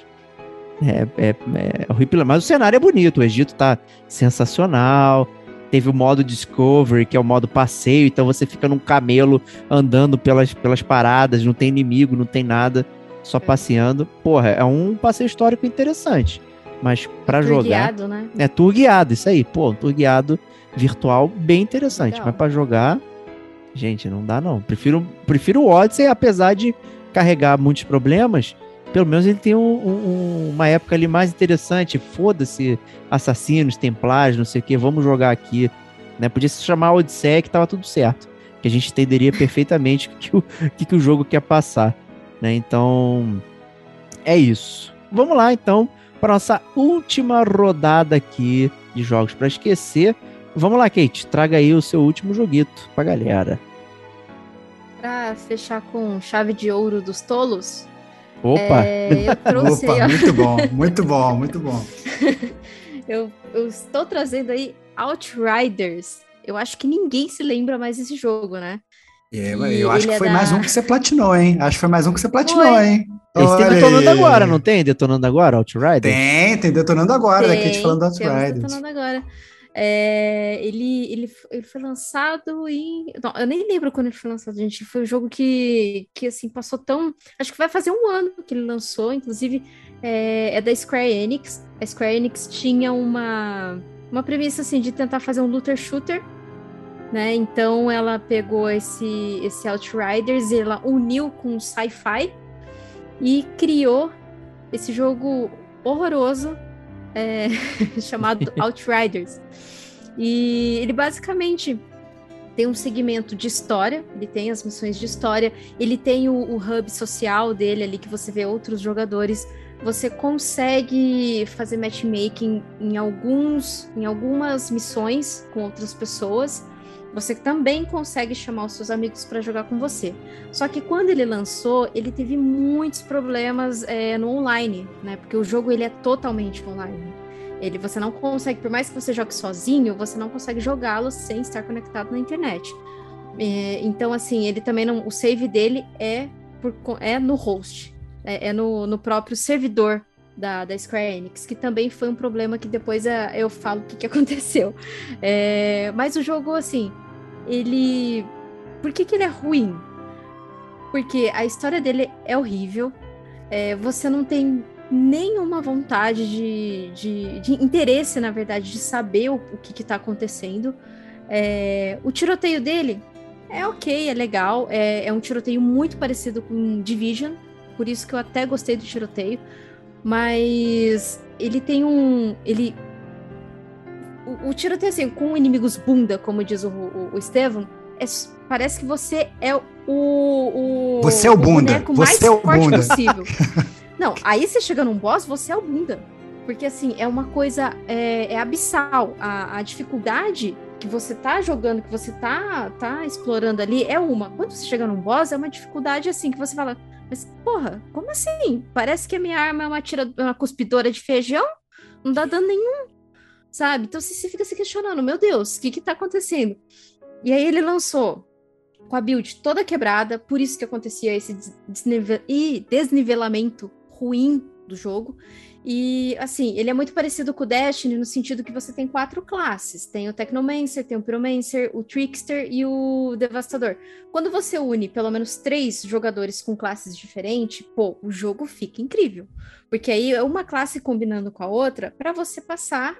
D: É, é, é horrível, mas o cenário é bonito. O Egito tá sensacional. Teve o modo Discovery, que é o modo passeio, então você fica num camelo andando pelas, pelas paradas, não tem inimigo, não tem nada, só é. passeando. Porra, é um passeio histórico interessante. Mas para jogar.
E: Guiado, né?
D: É tour guiado, isso aí. Pô, um tour guiado virtual bem interessante. Legal. Mas para jogar, gente, não dá não. Prefiro, prefiro o Odyssey, apesar de carregar muitos problemas pelo menos ele tem um, um, uma época ali mais interessante. Foda-se, assassinos, templários, não sei o que, vamos jogar aqui. Né? Podia se chamar Odisseia que tava tudo certo. Que a gente entenderia perfeitamente o que o, que, que o jogo quer passar. Né? Então, é isso. Vamos lá, então, para nossa última rodada aqui de jogos para esquecer. Vamos lá, Kate, traga aí o seu último joguito pra galera.
E: Para fechar com chave de ouro dos tolos,
D: Opa!
E: É, eu trouxe
C: Opa, aí, muito bom, muito bom, muito bom.
E: eu, eu estou trazendo aí Outriders. Eu acho que ninguém se lembra mais desse jogo, né?
C: É, eu acho que é foi da... mais um que você platinou, hein? Acho que foi mais um que você platinou, foi. hein?
D: Esse tem detonando agora, não tem? Detonando agora, Outriders?
C: Tem, tem detonando agora, tem, daqui te falando Outriders.
E: Detonando agora. É, ele, ele, ele foi lançado em. Não, eu nem lembro quando ele foi lançado, gente. Foi um jogo que, que assim, passou tão. Acho que vai fazer um ano que ele lançou, inclusive é, é da Square Enix. A Square Enix tinha uma, uma premissa assim de tentar fazer um looter shooter. Né? Então ela pegou esse, esse Outriders e ela uniu com sci-fi e criou esse jogo horroroso é, chamado Outriders. E ele basicamente tem um segmento de história, ele tem as missões de história, ele tem o, o hub social dele ali que você vê outros jogadores. Você consegue fazer matchmaking em alguns, em algumas missões com outras pessoas. Você também consegue chamar os seus amigos para jogar com você. Só que quando ele lançou, ele teve muitos problemas é, no online, né? Porque o jogo ele é totalmente online. Ele, você não consegue, por mais que você jogue sozinho, você não consegue jogá-lo sem estar conectado na internet. É, então, assim, ele também não. O save dele é, por, é no host, é, é no, no próprio servidor da, da Square Enix, que também foi um problema que depois é, eu falo o que, que aconteceu. É, mas o jogo, assim, ele. Por que, que ele é ruim? Porque a história dele é horrível. É, você não tem nenhuma vontade de, de, de, interesse, na verdade, de saber o, o que está acontecendo. É, o tiroteio dele é ok, é legal. É, é um tiroteio muito parecido com Division, por isso que eu até gostei do tiroteio. Mas ele tem um. Ele. O, o tiroteio, assim, com inimigos bunda, como diz o, o, o Estevam, é, parece que você é o. o
C: você é o bunda. Você é o bunda.
E: possível. Não, aí você chega num boss, você é o bunda. Porque, assim, é uma coisa. É, é abissal. A, a dificuldade que você tá jogando, que você tá, tá explorando ali, é uma. Quando você chega num boss, é uma dificuldade assim que você fala. Mas, porra, como assim? Parece que a minha arma é uma, tira, uma cuspidora de feijão? Não dá dano nenhum, sabe? Então você fica se questionando, meu Deus, o que que tá acontecendo? E aí ele lançou com a build toda quebrada, por isso que acontecia esse desnivelamento ruim do jogo. E, assim, ele é muito parecido com o Destiny no sentido que você tem quatro classes. Tem o Technomancer, tem o Pyromancer, o Trickster e o Devastador. Quando você une pelo menos três jogadores com classes diferentes, pô, o jogo fica incrível. Porque aí é uma classe combinando com a outra para você passar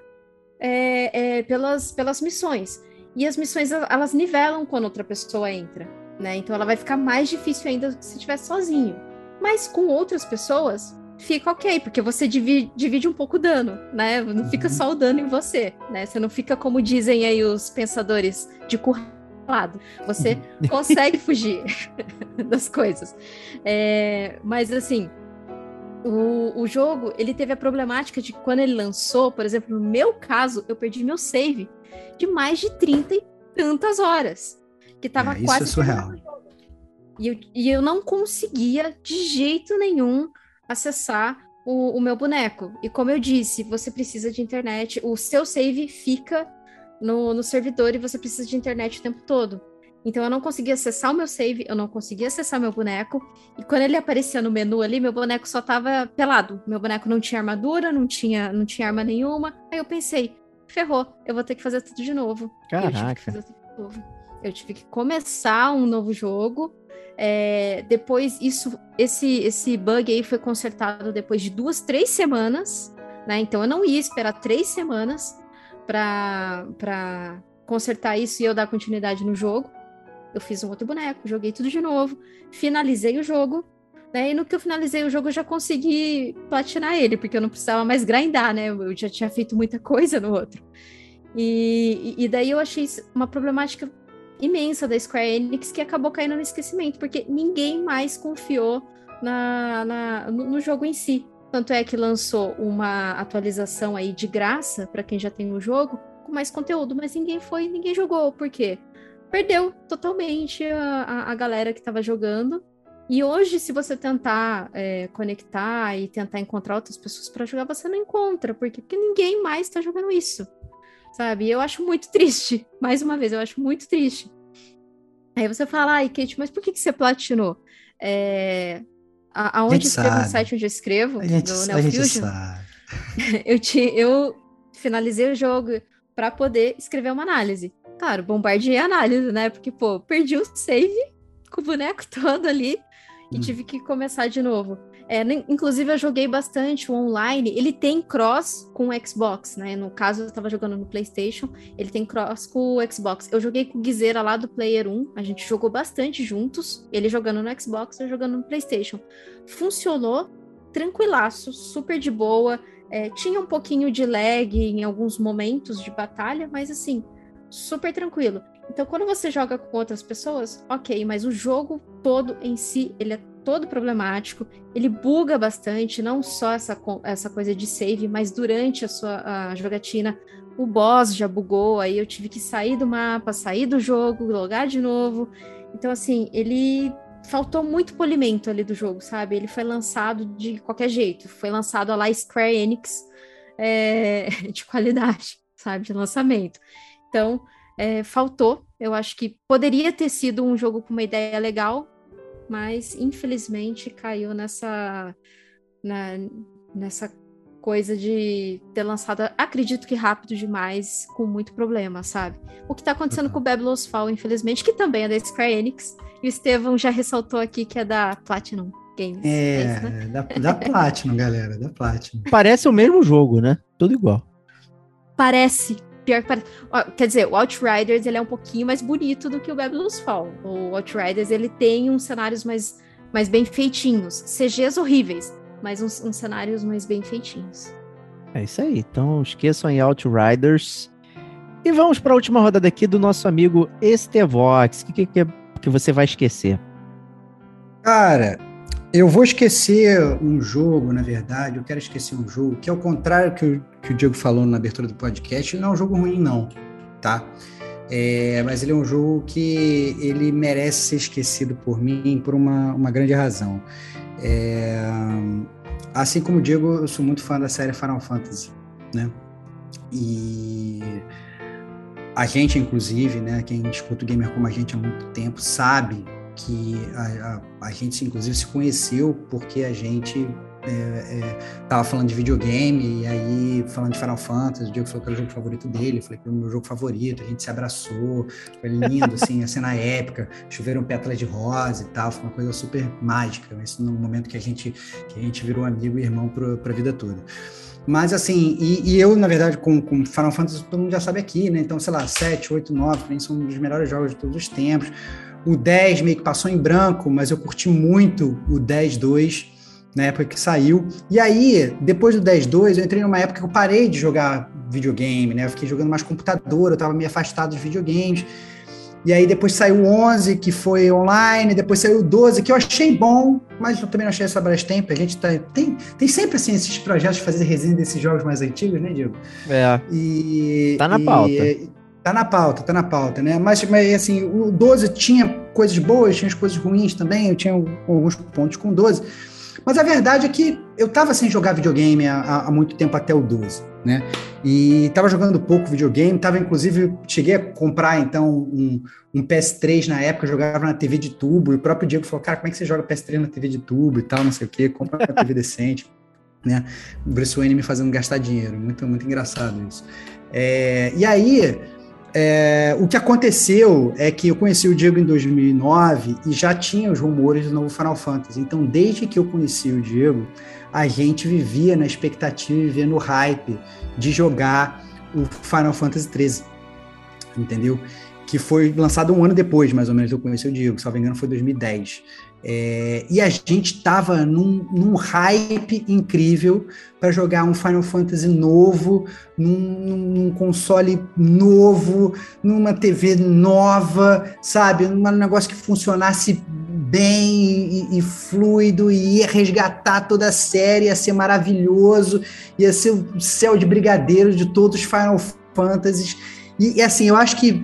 E: é, é, pelas, pelas missões. E as missões, elas nivelam quando outra pessoa entra, né? Então ela vai ficar mais difícil ainda se estiver sozinho. Mas com outras pessoas, fica ok, porque você divide, divide um pouco o dano, né? Não fica uhum. só o dano em você, né? Você não fica, como dizem aí os pensadores, de curral pelado. Você consegue fugir das coisas. É, mas assim, o, o jogo, ele teve a problemática de que quando ele lançou, por exemplo, no meu caso, eu perdi meu save de mais de 30 e tantas horas. Que tava
C: É, isso
E: quase
C: é surreal.
E: E eu, e eu não conseguia de jeito nenhum acessar o, o meu boneco. E como eu disse, você precisa de internet, o seu save fica no, no servidor e você precisa de internet o tempo todo. Então eu não conseguia acessar o meu save, eu não conseguia acessar meu boneco. E quando ele aparecia no menu ali, meu boneco só tava pelado. Meu boneco não tinha armadura, não tinha, não tinha arma nenhuma. Aí eu pensei, ferrou, eu vou ter que fazer tudo de novo. E Eu tive que
D: Caraca.
E: fazer tudo de novo. Eu tive que começar um novo jogo. É, depois, isso, esse, esse bug aí foi consertado depois de duas, três semanas. Né? Então eu não ia esperar três semanas para consertar isso e eu dar continuidade no jogo. Eu fiz um outro boneco, joguei tudo de novo, finalizei o jogo. Né? E no que eu finalizei o jogo, eu já consegui platinar ele, porque eu não precisava mais grindar, né? Eu já tinha feito muita coisa no outro. E, e daí eu achei uma problemática imensa da Square Enix que acabou caindo no esquecimento, porque ninguém mais confiou na, na- no, no jogo em si. Tanto é que lançou uma atualização aí de graça para quem já tem o jogo, com mais conteúdo, mas ninguém foi, ninguém jogou. Por quê? Perdeu totalmente a, a, a galera que estava jogando. E hoje, se você tentar é, conectar e tentar encontrar outras pessoas para jogar, você não encontra. Por quê? Porque ninguém mais está jogando isso. Sabe? E eu acho muito triste. Mais uma vez, eu acho muito triste. Aí você fala, ai, Kate, mas por que, que você platinou? É, a- aonde escrevo no site onde eu escrevo,
C: A gente,
E: Neofusion, eu, te, eu finalizei o jogo para poder escrever uma análise. Claro, bombardeei a análise, né? Porque, pô, perdi o save com o boneco todo ali e
C: Hum.
E: tive que começar de novo. É, inclusive, eu joguei bastante o online. Ele tem cross com o Xbox, né? No caso, eu tava jogando no PlayStation. Ele tem cross com o Xbox. Eu joguei com o Guizeira lá do Player 1. A gente jogou bastante juntos. Ele jogando no Xbox, eu jogando no PlayStation. Funcionou tranquilaço, super de boa. É, tinha um pouquinho de lag em alguns momentos de batalha, mas assim, super tranquilo. Então, quando você joga com outras pessoas, ok, mas o jogo todo em si, ele é todo problemático, ele buga bastante, não só essa, essa coisa de save, mas durante a sua a jogatina, o boss já bugou, aí eu tive que sair do mapa, sair do jogo, logar de novo. Então, assim, ele faltou muito polimento ali do jogo, sabe? Ele foi lançado de qualquer jeito, foi lançado lá Square Enix é, de qualidade, sabe? De lançamento. Então, é, faltou. Eu acho que poderia ter sido um jogo com uma ideia legal, mas infelizmente caiu nessa, na- nessa coisa de ter lançado, acredito que rápido demais, com muito problema, sabe? O que tá acontecendo
C: Uhum.
E: com o Babylon's Fall, infelizmente, que também é da Square Enix, e o Estevão já ressaltou aqui que é da Platinum Games.
C: É,
E: isso, né?
C: da, da Platinum, galera, da Platinum.
D: Parece o mesmo jogo, né? Tudo igual.
E: Parece. Pior que parece. Ó, Quer dizer, o Outriders ele é um pouquinho mais bonito do que o Babylon's Fall. O Outriders ele tem uns cenários mais, mais bem feitinhos. CGs horríveis, mas uns, uns cenários mais bem feitinhos.
D: É isso aí. Então esqueçam em Outriders. E vamos para a última rodada aqui do nosso amigo Estevox. O que, que, que, que você vai esquecer?
C: Cara, eu vou esquecer um jogo, na verdade, eu quero esquecer um jogo que, ao contrário que o, que o Diego falou na abertura do podcast, ele não é um jogo ruim, não, tá? É, mas ele é um jogo que ele merece ser esquecido por mim por uma, uma grande razão. É, assim como o Diego, eu sou muito fã da série Final Fantasy, né? E a gente, inclusive, né, quem escuta o gamer como a gente há muito tempo, sabe que a, a, a gente, inclusive, se conheceu porque a gente é, é, tava falando de videogame e aí falando de Final Fantasy, o Diego falou que era o jogo favorito dele, falei que era o meu jogo favorito, a gente se abraçou, foi lindo, assim, a cena épica, choveram pétalas de rosa e tal, foi uma coisa super mágica, isso no momento que a gente, que a gente virou amigo e irmão para a vida toda. Mas assim, e, e, eu, na verdade, com, com Final Fantasy, todo mundo já sabe aqui, né? Então, sei lá, 7, 8, 9, pra mim são um dos melhores jogos de todos os tempos. O 10 meio que passou em branco, mas eu curti muito o 10-2 na época que saiu. E aí, depois do 10-2, eu entrei numa época que eu parei de jogar videogame, né? Eu fiquei jogando mais computador, eu tava meio afastado dos videogames. E aí depois saiu o 11, que foi online, depois saiu o 12, que eu achei bom, mas eu também não achei essa Brastemp. A gente tá, tem, tem sempre assim esses projetos de fazer resenha desses jogos mais antigos, né, Diego?
D: É.
C: E,
D: Tá na
C: e-
D: pauta.
C: Tá na pauta, tá na pauta, né? Mas, mas assim, o 12 tinha coisas boas, tinha as coisas ruins também, eu tinha alguns pontos com o 12. Mas a verdade é que eu tava sem jogar videogame há, há- muito tempo até o 12, né? E tava jogando pouco videogame, tava inclusive, cheguei a comprar então um, um PS3 na época, jogava na TV de tubo, e o próprio Diego falou, cara, como é que você joga PS3 na TV de tubo e tal, não sei o quê, compra uma TV decente, né? Bruce Wayne me fazendo gastar dinheiro, muito, muito engraçado isso. É, e aí, é, o que aconteceu é que eu conheci o Diego em 2009 e já tinha os rumores do novo Final Fantasy. Então, desde que eu conheci o Diego, a gente vivia na expectativa vivia no hype de jogar o Final Fantasy XIII. Entendeu? Que foi lançado um ano depois, mais ou menos, eu conheci o Diego, se não me engano, foi 2010. É, e a gente tava num, num hype incrível para jogar um Final Fantasy novo, num- num console novo, numa TV nova, sabe? Um negócio que funcionasse bem e, e fluido, e ia resgatar toda a série, ia ser maravilhoso, ia ser o céu de brigadeiro de todos os Final Fantasies. E, e, assim, eu acho que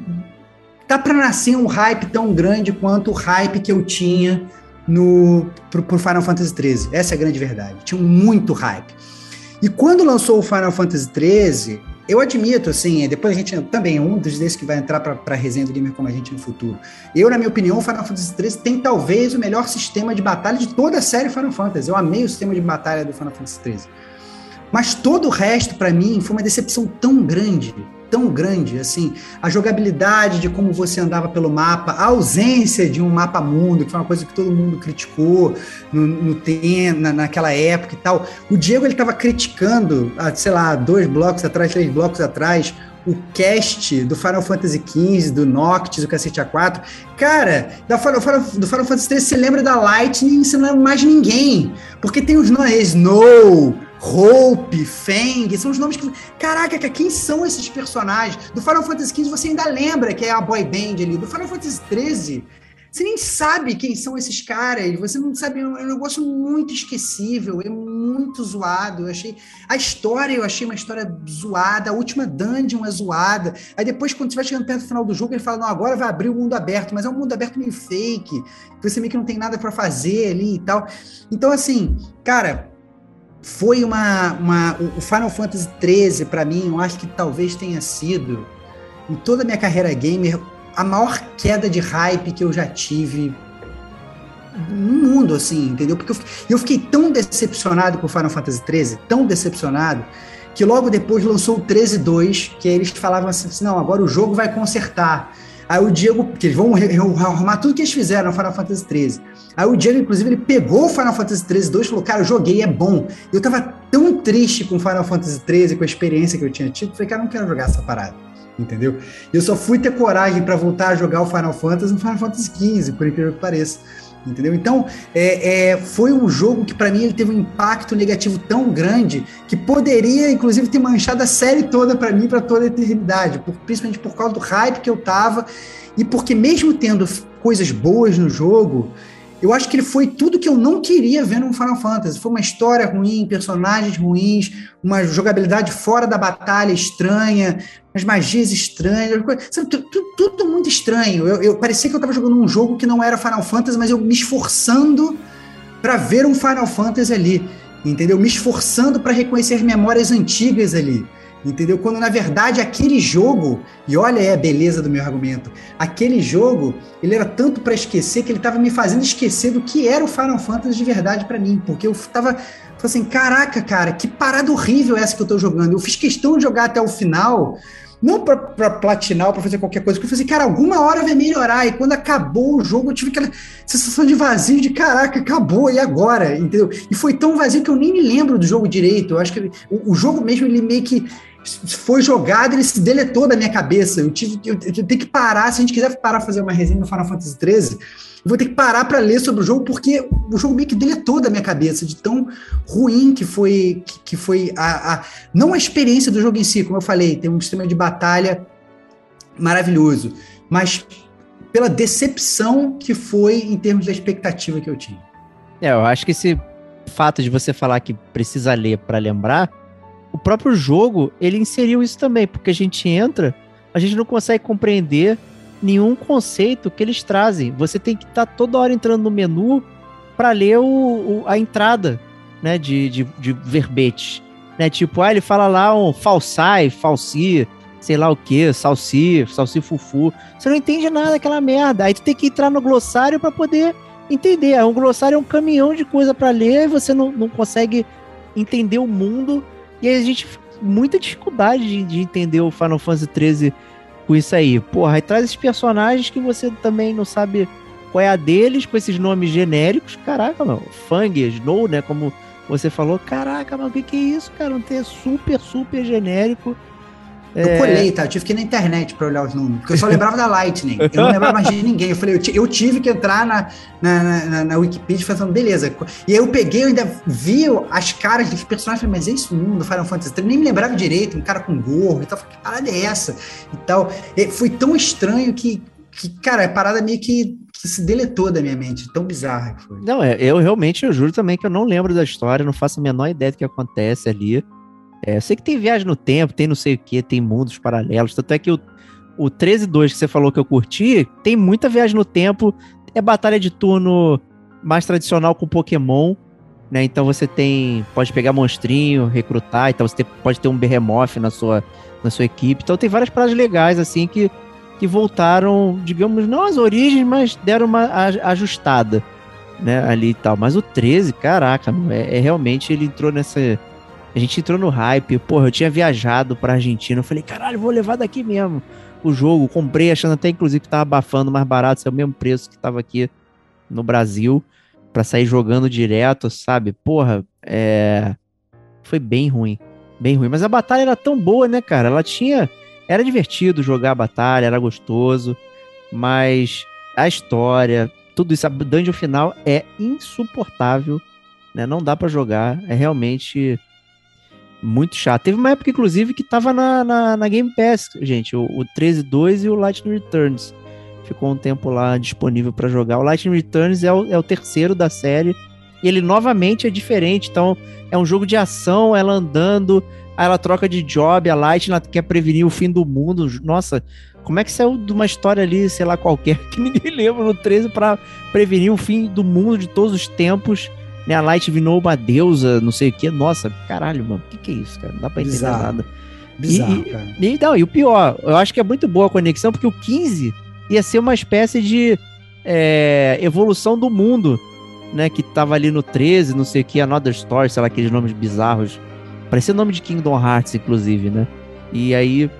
C: tá para nascer um hype tão grande quanto o hype que eu tinha no pro, pro Final Fantasy XIII. Essa é a grande verdade. Tinha muito hype. E quando lançou o Final Fantasy XIII, eu admito, assim, depois a gente também é um dos desses que vai entrar para a resenha do Gamer como a gente no futuro. Eu, na minha opinião, o Final Fantasy XIII tem talvez o melhor sistema de batalha de toda a série Final Fantasy. Eu amei o sistema de batalha do Final Fantasy XIII. Mas todo o resto, para mim, foi uma decepção tão grande, tão grande, assim, a jogabilidade de como você andava pelo mapa, a ausência de um mapa mundo, que foi uma coisa que todo mundo criticou no, no tem, na, naquela época e tal. O Diego ele estava criticando, sei lá, dois blocos atrás, três blocos atrás, o cast do Final Fantasy XV, do Noctis, do Cacete A4. Cara, da Final, do Final Fantasy XIII você lembra da Lightning você não lembra mais ninguém. Porque tem os nomes Snow, Hope, Fang, são os nomes que. Caraca, cara, quem são esses personagens? Do Final Fantasy XV você ainda lembra que é a boy band ali. Do Final Fantasy XIII, você nem sabe quem são esses caras. Você não sabe. É um negócio muito esquecível, é muito zoado. Eu achei. A história eu achei uma história zoada. A última dungeon é zoada. Aí depois, quando você vai chegando perto do final do jogo, ele fala: não, agora vai abrir o mundo aberto, mas é um mundo aberto meio fake. Você meio que não tem nada para fazer ali e tal. Então, assim, cara foi uma, uma o Final Fantasy 13 para mim, eu acho que talvez tenha sido em toda a minha carreira gamer a maior queda de hype que eu já tive no mundo, assim, entendeu? Porque eu, fi- eu fiquei tão decepcionado com o Final Fantasy 13, tão decepcionado, que logo depois lançou o 13.2, que eles falavam assim, não, agora o jogo vai consertar. Aí o Diego, que eles vão arrumar tudo que eles fizeram no Final Fantasy 13. Aí o Diego, inclusive, ele pegou o Final Fantasy 13 2 e falou, cara, eu joguei, é bom. Eu tava tão triste com o Final Fantasy 13, com a experiência que eu tinha tido, falei, cara, não quero jogar essa parada. Entendeu? Eu só fui ter coragem para voltar a jogar o Final Fantasy no Final Fantasy 15, por incrível que pareça. Entendeu? Então, é, é, foi um jogo que para mim ele teve um impacto negativo tão grande que poderia, inclusive, ter manchado a série toda para mim para toda a eternidade, por- principalmente por causa do hype que eu tava e porque mesmo tendo coisas boas no jogo, eu acho que ele foi tudo que eu não queria ver num Final Fantasy. Foi uma história ruim, personagens ruins, uma jogabilidade fora da batalha estranha, umas magias estranhas, sabe, tu- tu- tudo muito estranho. Eu, eu parecia que eu estava jogando um jogo que não era Final Fantasy, mas eu me esforçando para ver um Final Fantasy ali, entendeu? Me esforçando para reconhecer as memórias antigas ali. Entendeu? Quando na verdade aquele jogo, e olha aí a beleza do meu argumento, aquele jogo, ele era tanto para esquecer que ele estava me fazendo esquecer do que era o Final Fantasy de verdade para mim, porque eu tava assim, caraca, cara, que parada horrível essa que eu tô jogando. Eu fiz questão de jogar até o final, não pra, pra platinar ou pra fazer qualquer coisa, porque eu falei assim, cara, alguma hora vai melhorar. E quando acabou o jogo, eu tive aquela sensação de vazio, de caraca, acabou, e agora? Entendeu? E foi tão vazio que eu nem me lembro do jogo direito. Eu acho que ele- o, o jogo mesmo, ele meio que foi jogado, ele se deletou da minha cabeça. Eu tive eu, eu tenho que parar, se a gente quiser parar fazer uma resenha do Final Fantasy XIII, eu vou ter que parar para ler sobre o jogo, porque o jogo meio que deletou da minha cabeça, de tão ruim que foi, que, que foi a, a- não a experiência do jogo em si, como eu falei, tem um sistema de batalha maravilhoso, mas pela decepção que foi em termos da expectativa que eu tinha.
D: É, eu acho que esse fato de você falar que precisa ler para lembrar, o próprio jogo, ele inseriu isso também, porque a gente entra, a gente não consegue compreender nenhum conceito que eles trazem. Você tem que estar tá toda hora entrando no menu para ler o, o, a entrada, né, de, de, de verbetes. Né? Tipo, ah, ele fala lá um falsai, falsi, sei lá o que, salsi, salsi fufu. Você não entende nada daquela merda. Aí tu tem que entrar no glossário para poder entender. Um glossário é um caminhão de coisa para ler e você não, não consegue entender o mundo. E a gente muita dificuldade de, de entender o Final Fantasy XIII com isso aí. Porra, aí traz esses personagens que você também não sabe qual é a deles, com esses nomes genéricos. Caraca, mano. Fang, Snow, né? Como você falou. Caraca, mano, o que, que é isso, cara? Um ter super, super genérico.
C: Eu é... colei, tá? Eu tive que ir na internet para olhar os números, porque eu só lembrava da Lightning. Eu não lembrava mais de ninguém. Eu falei, eu, eu tive que entrar na, na, na, na Wikipedia fazendo, beleza. E aí eu peguei, eu ainda vi as caras dos personagens, falei, mas é isso mesmo do Final Fantasy III? Nem me lembrava direito, um cara com gorro e tal. Falei, que parada é essa? E tal. E foi tão estranho que, que, cara, a parada meio que, que se deletou da minha mente, tão bizarra que foi.
D: Não, é, eu realmente, eu juro também que eu não lembro da história, não faço a menor ideia do que acontece ali. É, eu sei que tem viagem no tempo, tem não sei o que, tem mundos paralelos. Tanto é que o, o 13-2 que você falou que eu curti, tem muita viagem no tempo. É batalha de turno mais tradicional com Pokémon. Né? Então você tem. Pode pegar monstrinho, recrutar, então você tem, pode ter um Behemoth na sua, na sua equipe. Então tem várias paradas legais, assim, que, que voltaram, digamos, não as origens, mas deram uma ajustada. Né, ali e tal. Mas o 13, caraca, é, é realmente ele entrou nessa a gente entrou no hype, porra, eu tinha viajado pra Argentina, eu falei, caralho, vou levar daqui mesmo o jogo. Comprei achando até, inclusive, que tava abafando mais barato, é o mesmo preço que tava aqui no Brasil, para sair jogando direto, sabe? Porra, é... Foi bem ruim, bem ruim. Mas a batalha era tão boa, né, cara? Ela tinha... Era divertido jogar a batalha, era gostoso, mas a história, tudo isso, a dungeon final é insuportável, né? Não dá para jogar, é realmente muito chato. Teve uma época, inclusive, que tava na, na, na Game Pass, gente, o, o 13.2 e o Lightning Returns. Ficou um tempo lá disponível para jogar. O Lightning Returns é o, é o terceiro da série. E ele novamente é diferente. Então, é um jogo de ação, ela andando, aí ela troca de job, a Lightning quer prevenir o fim do mundo. Nossa, como é que saiu de uma história ali, sei lá, qualquer, que ninguém lembra no 13 para prevenir o fim do mundo de todos os tempos? Né, a Light virou uma deusa, não sei o que. Nossa, caralho, mano, o que, que é isso, cara? Não dá pra entender Bizarro. nada.
C: Bizarro, e, cara.
D: E, não, e o pior, eu acho que é muito boa a conexão, porque o 15 ia ser uma espécie de é, evolução do mundo, né? Que tava ali no 13, não sei o que, Another Story, sei lá, aqueles nomes bizarros. Parecia o nome de Kingdom Hearts, inclusive, né? E aí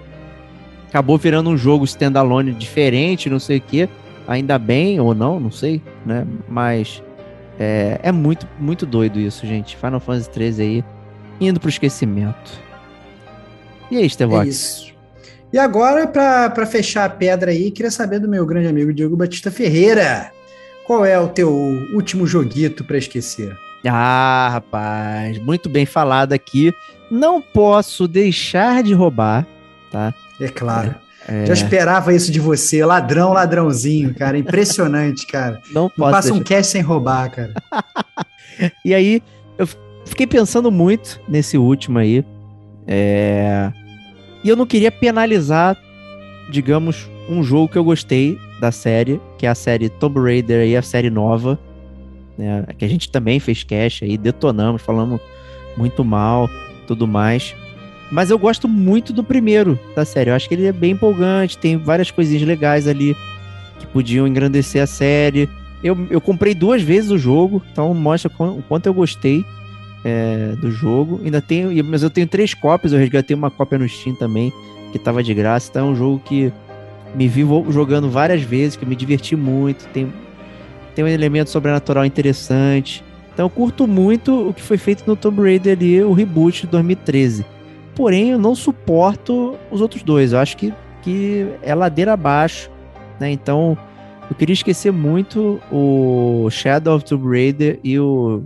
D: acabou virando um jogo standalone diferente, não sei o que. Ainda bem ou não, não sei, né? Mas é, é muito, muito doido isso, gente. Final Fantasy 13 aí, indo pro esquecimento. E aí, Stevox? É isso.
C: E agora, para fechar a pedra aí, queria saber do meu grande amigo Diego Batista Ferreira. Qual é o teu último joguito para esquecer?
D: Ah, rapaz, muito bem falado aqui. Não posso deixar de roubar, tá?
C: É claro. É. Já esperava isso de você, ladrão, ladrãozinho, cara. Impressionante, cara.
D: Não, Não
C: passa deixar. um cash sem roubar, cara.
D: e aí, eu fiquei pensando muito nesse último aí. É... E eu não queria penalizar, digamos, um jogo que eu gostei da série, que é a série Tomb Raider aí, a série nova. Né? Que a gente também fez cash aí, detonamos, falamos muito mal, tudo mais. Mas eu gosto muito do primeiro da série. Eu acho que ele é bem empolgante, tem várias coisinhas legais ali que podiam engrandecer a série. Eu, eu comprei duas vezes o jogo, então mostra o quanto eu gostei é, do jogo. Ainda tenho, mas eu tenho três cópias, eu resgatei uma cópia no Steam também, que tava de graça. Então é um jogo que me vi jogando várias vezes, que me diverti muito. Tem, tem um elemento sobrenatural interessante. Então eu curto muito o que foi feito no Tomb Raider ali, o reboot de 2013 porém eu não suporto os outros dois. Eu acho que, que é ladeira abaixo, né? Então eu queria esquecer muito o Shadow of Tomb Raider e o,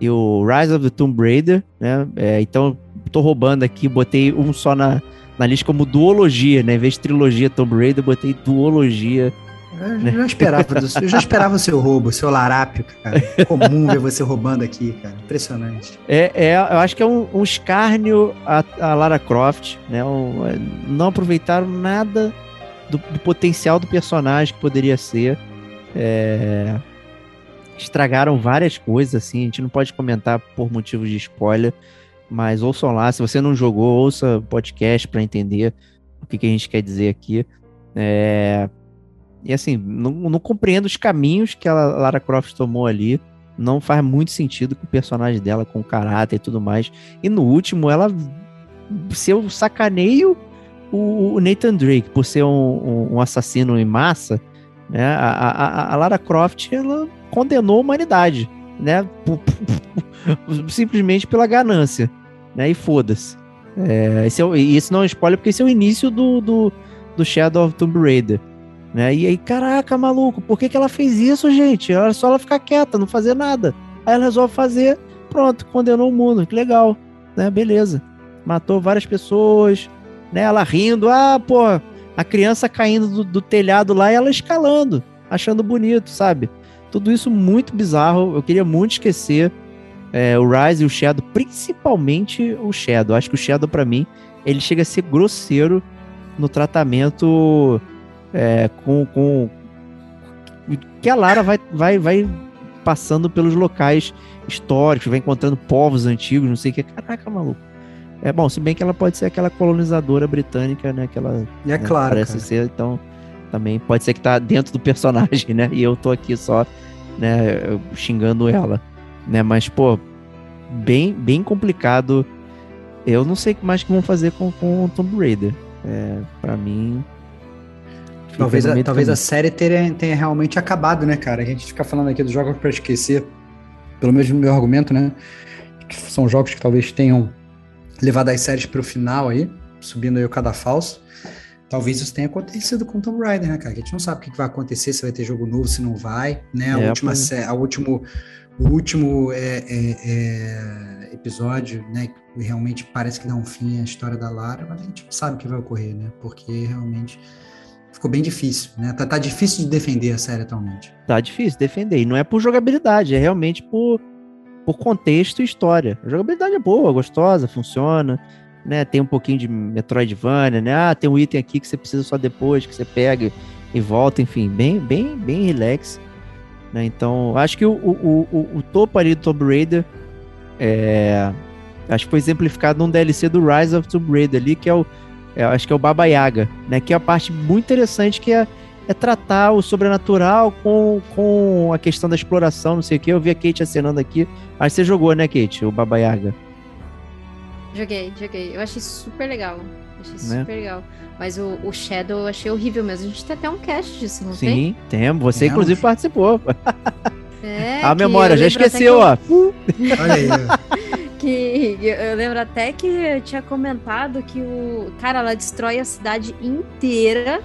D: e o Rise of the Tomb Raider, né? É, então tô roubando aqui, botei um só na, na lista como duologia, né? Em vez de trilogia Tomb Raider, botei duologia
C: Eu já esperava, do- eu já esperava o seu roubo, o seu larápio, cara. Comum ver você roubando aqui, cara. Impressionante.
D: É, é, eu acho que é um, um escárnio a, a Lara Croft, né? Um- é, não aproveitaram nada do, do potencial do personagem que poderia ser. É, estragaram várias coisas, assim. A gente não pode comentar por motivos de spoiler, mas ouçam lá. Se você não jogou, ouça o podcast para entender o que, que a gente quer dizer aqui. É, e assim, não, não compreendo os caminhos que a Lara Croft tomou ali não faz muito sentido com o personagem dela, com o caráter e tudo mais. E no último, ela. Se eu sacaneio o, Nathan Drake por ser um, um- assassino em massa, né? A, a- a Lara Croft ela condenou a humanidade, né? Simplesmente pela ganância, né? E foda-se. É, esse é e isso não é um spoiler, porque esse é o início do, do, do Shadow of Tomb Raider. Né? E aí, caraca, maluco, por que, que ela fez isso, gente? Era só ela ficar quieta, não fazer nada. Aí ela resolve fazer, pronto, condenou o mundo, que legal, né? Beleza. Matou várias pessoas, né? Ela rindo, ah, pô, a criança caindo do, do telhado lá e ela escalando, achando bonito, sabe? Tudo isso muito bizarro. Eu queria muito esquecer é, o Rise e o Shadow, principalmente o Shadow. Acho que o Shadow, pra mim, ele chega a ser grosseiro no tratamento é, com, com que a Lara vai, vai, vai passando pelos locais históricos, vai encontrando povos antigos, não sei o que. Caraca, maluco. É bom, se bem que ela pode ser aquela colonizadora britânica, né? Que ela
C: E é
D: né,
C: claro,
D: parece
C: cara.
D: ser, então também pode ser que tá dentro do personagem, né? E eu tô aqui só, né, xingando ela, né? Mas, pô, bem, bem complicado. Eu não sei o que mais que vão fazer com, com o Tomb Raider. É, para mim.
C: Talvez, a, talvez a série tenha, tenha realmente acabado, né, cara? A gente fica falando aqui dos jogos pra esquecer, pelo menos no meu argumento, né? Que são jogos que talvez tenham levado as séries pro final aí, subindo aí o cadafalso. Talvez isso tenha acontecido com Tomb Raider, né, cara? A gente não sabe o que vai acontecer, se vai ter jogo novo, se não vai, né? A
D: É,
C: última, sé- a último, o último é, é, é, episódio, né? Realmente parece que dá um fim à história da Lara, mas a gente não sabe o que vai ocorrer, né? Porque realmente ficou bem difícil, né? Tá, tá difícil de defender a série atualmente.
D: Tá difícil defender. E não é por jogabilidade, é realmente por, por contexto e história. A jogabilidade é boa, gostosa, funciona. Né, tem um pouquinho de Metroidvania, né? Ah, tem um item aqui que você precisa só depois, que você pega e volta, enfim, bem, bem, bem relax. Né? Então, acho que o, o, o, o topo ali do Tomb Raider é, acho que foi exemplificado num DLC do Rise of Tomb Raider ali, que é o é, acho que é o Baba Yaga, né? Que é a parte muito interessante que é, é tratar o sobrenatural com, com a questão da exploração, não sei o que. Eu vi a Kate acenando aqui. Acho que você jogou, né, Kate? O Baba Yaga.
E: Joguei, joguei. Eu achei super legal. Achei
D: Né?
E: super legal. Mas o, o Shadow eu achei horrível mesmo. A gente tem até um cast disso, não tem?
D: Sim, temos. Você, inclusive, participou.
E: É,
D: a memória, já esqueceu, ó.
C: Olha aí.
E: Que eu lembro até que eu tinha comentado que o. Cara, ela destrói a cidade inteira.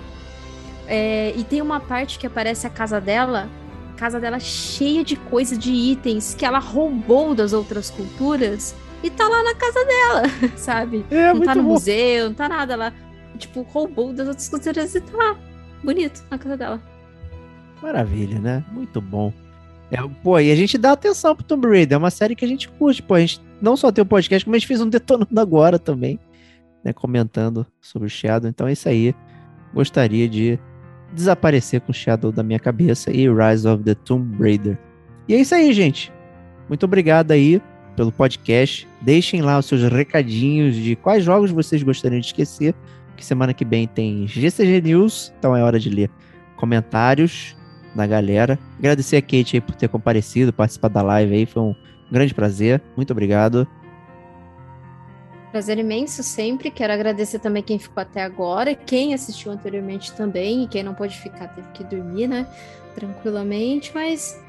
E: É, e tem uma parte que aparece a casa dela. A casa dela cheia de coisa, de itens que ela roubou das outras culturas. E tá lá na casa dela, sabe?
D: É,
E: não
D: muito
E: tá no
D: bom.
E: museu, não tá nada. Ela, tipo, roubou das outras culturas e tá lá. Bonito, na casa dela.
D: Maravilha, né? Muito bom. É, pô, e a gente dá atenção pro Tomb Raider, é uma série que a gente curte, pô, a gente não só tem o podcast, como a gente fez um detonando agora também, né, comentando sobre o Shadow, então é isso aí. Gostaria de desaparecer com o Shadow da minha cabeça e Rise of the Tomb Raider. E é isso aí, gente. Muito obrigado aí pelo podcast. Deixem lá os seus recadinhos de quais jogos vocês gostariam de esquecer, que semana que vem tem GCG News, então é hora de ler comentários da galera. Agradecer a Kate aí por ter comparecido, participado da live aí, foi um grande prazer. Muito obrigado.
E: Prazer imenso sempre. Quero agradecer também quem ficou até agora, quem assistiu anteriormente também, e quem não pôde ficar teve que dormir, né? Tranquilamente, mas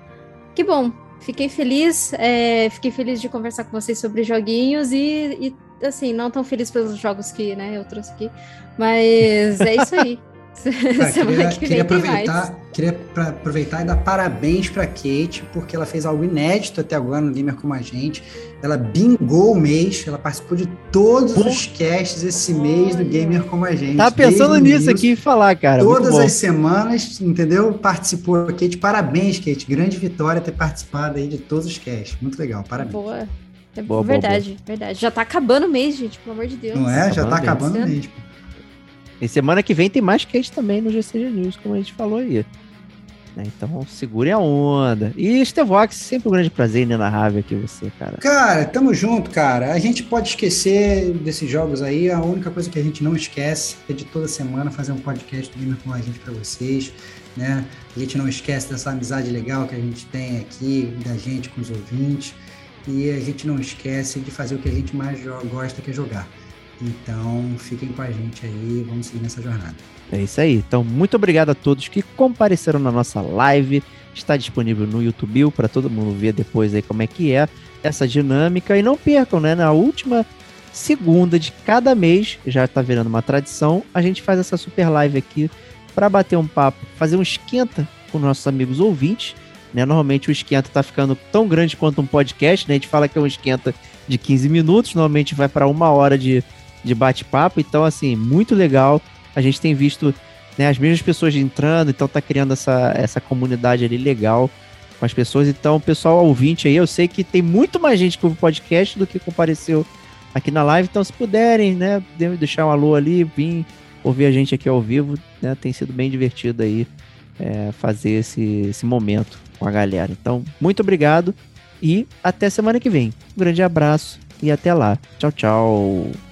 E: que bom. Fiquei feliz, é, fiquei feliz de conversar com vocês sobre joguinhos e, e, assim, não tão feliz pelos jogos que né, eu trouxe aqui, mas é isso aí.
C: Queria, queria aproveitar, queria pra- aproveitar e dar parabéns pra Kate, porque ela fez algo inédito até agora no Gamer Como a Gente. Ela bingou o mês, ela participou de todos
D: Pô.
C: os casts esse mês do Gamer Como a Gente.
D: Tá pensando
C: o
D: nisso
C: início,
D: aqui em falar, cara.
C: Todas as semanas, entendeu? Participou. Kate, parabéns, Kate. Grande vitória ter participado aí de todos os casts. Muito legal, parabéns.
E: Boa. É
D: Boa, boa,
E: verdade, verdade. Já tá acabando o mês, gente, pelo amor de Deus.
C: Não é? Já tá acabando
E: Sim.
C: mesmo.
D: E semana que vem tem mais cast também no GCG News, como a gente falou aí. Né, Então segurem a onda. E Stevox, sempre um grande prazer inenarrável aqui você, cara.
C: Cara, tamo junto, cara. A gente pode esquecer desses jogos aí. A única coisa que a gente não esquece é de toda semana fazer um podcast do Gamer com a gente pra vocês, né? A gente não esquece dessa amizade legal que a gente tem aqui, da gente com os ouvintes. E a gente não esquece de fazer o que a gente mais gosta, que é jogar. Então, fiquem com a gente aí, vamos seguir nessa jornada.
D: É isso aí. Então, muito obrigado a todos que compareceram na nossa live. Está disponível no YouTube para todo mundo ver depois aí como é que é essa dinâmica. E não percam, né? Na última segunda de cada mês, já está virando uma tradição, a gente faz essa super live aqui para bater um papo, fazer um esquenta com nossos amigos ouvintes. Né? Normalmente o esquenta está ficando tão grande quanto um podcast, né? A gente fala que é um esquenta de 15 minutos, normalmente vai para uma hora de, de bate-papo. Então, assim, muito legal. A gente tem visto né, as mesmas pessoas entrando, então tá criando essa, essa comunidade ali legal com as pessoas. Então, pessoal ouvinte aí, eu sei que tem muito mais gente que ouve podcast do que compareceu aqui na live. Então, se puderem, né, de- deixar um alô ali, vir ouvir a gente aqui ao vivo, né, tem sido bem divertido aí é, fazer esse, esse momento com a galera. Então, muito obrigado e até semana que vem. Um grande abraço e até lá. Tchau, tchau.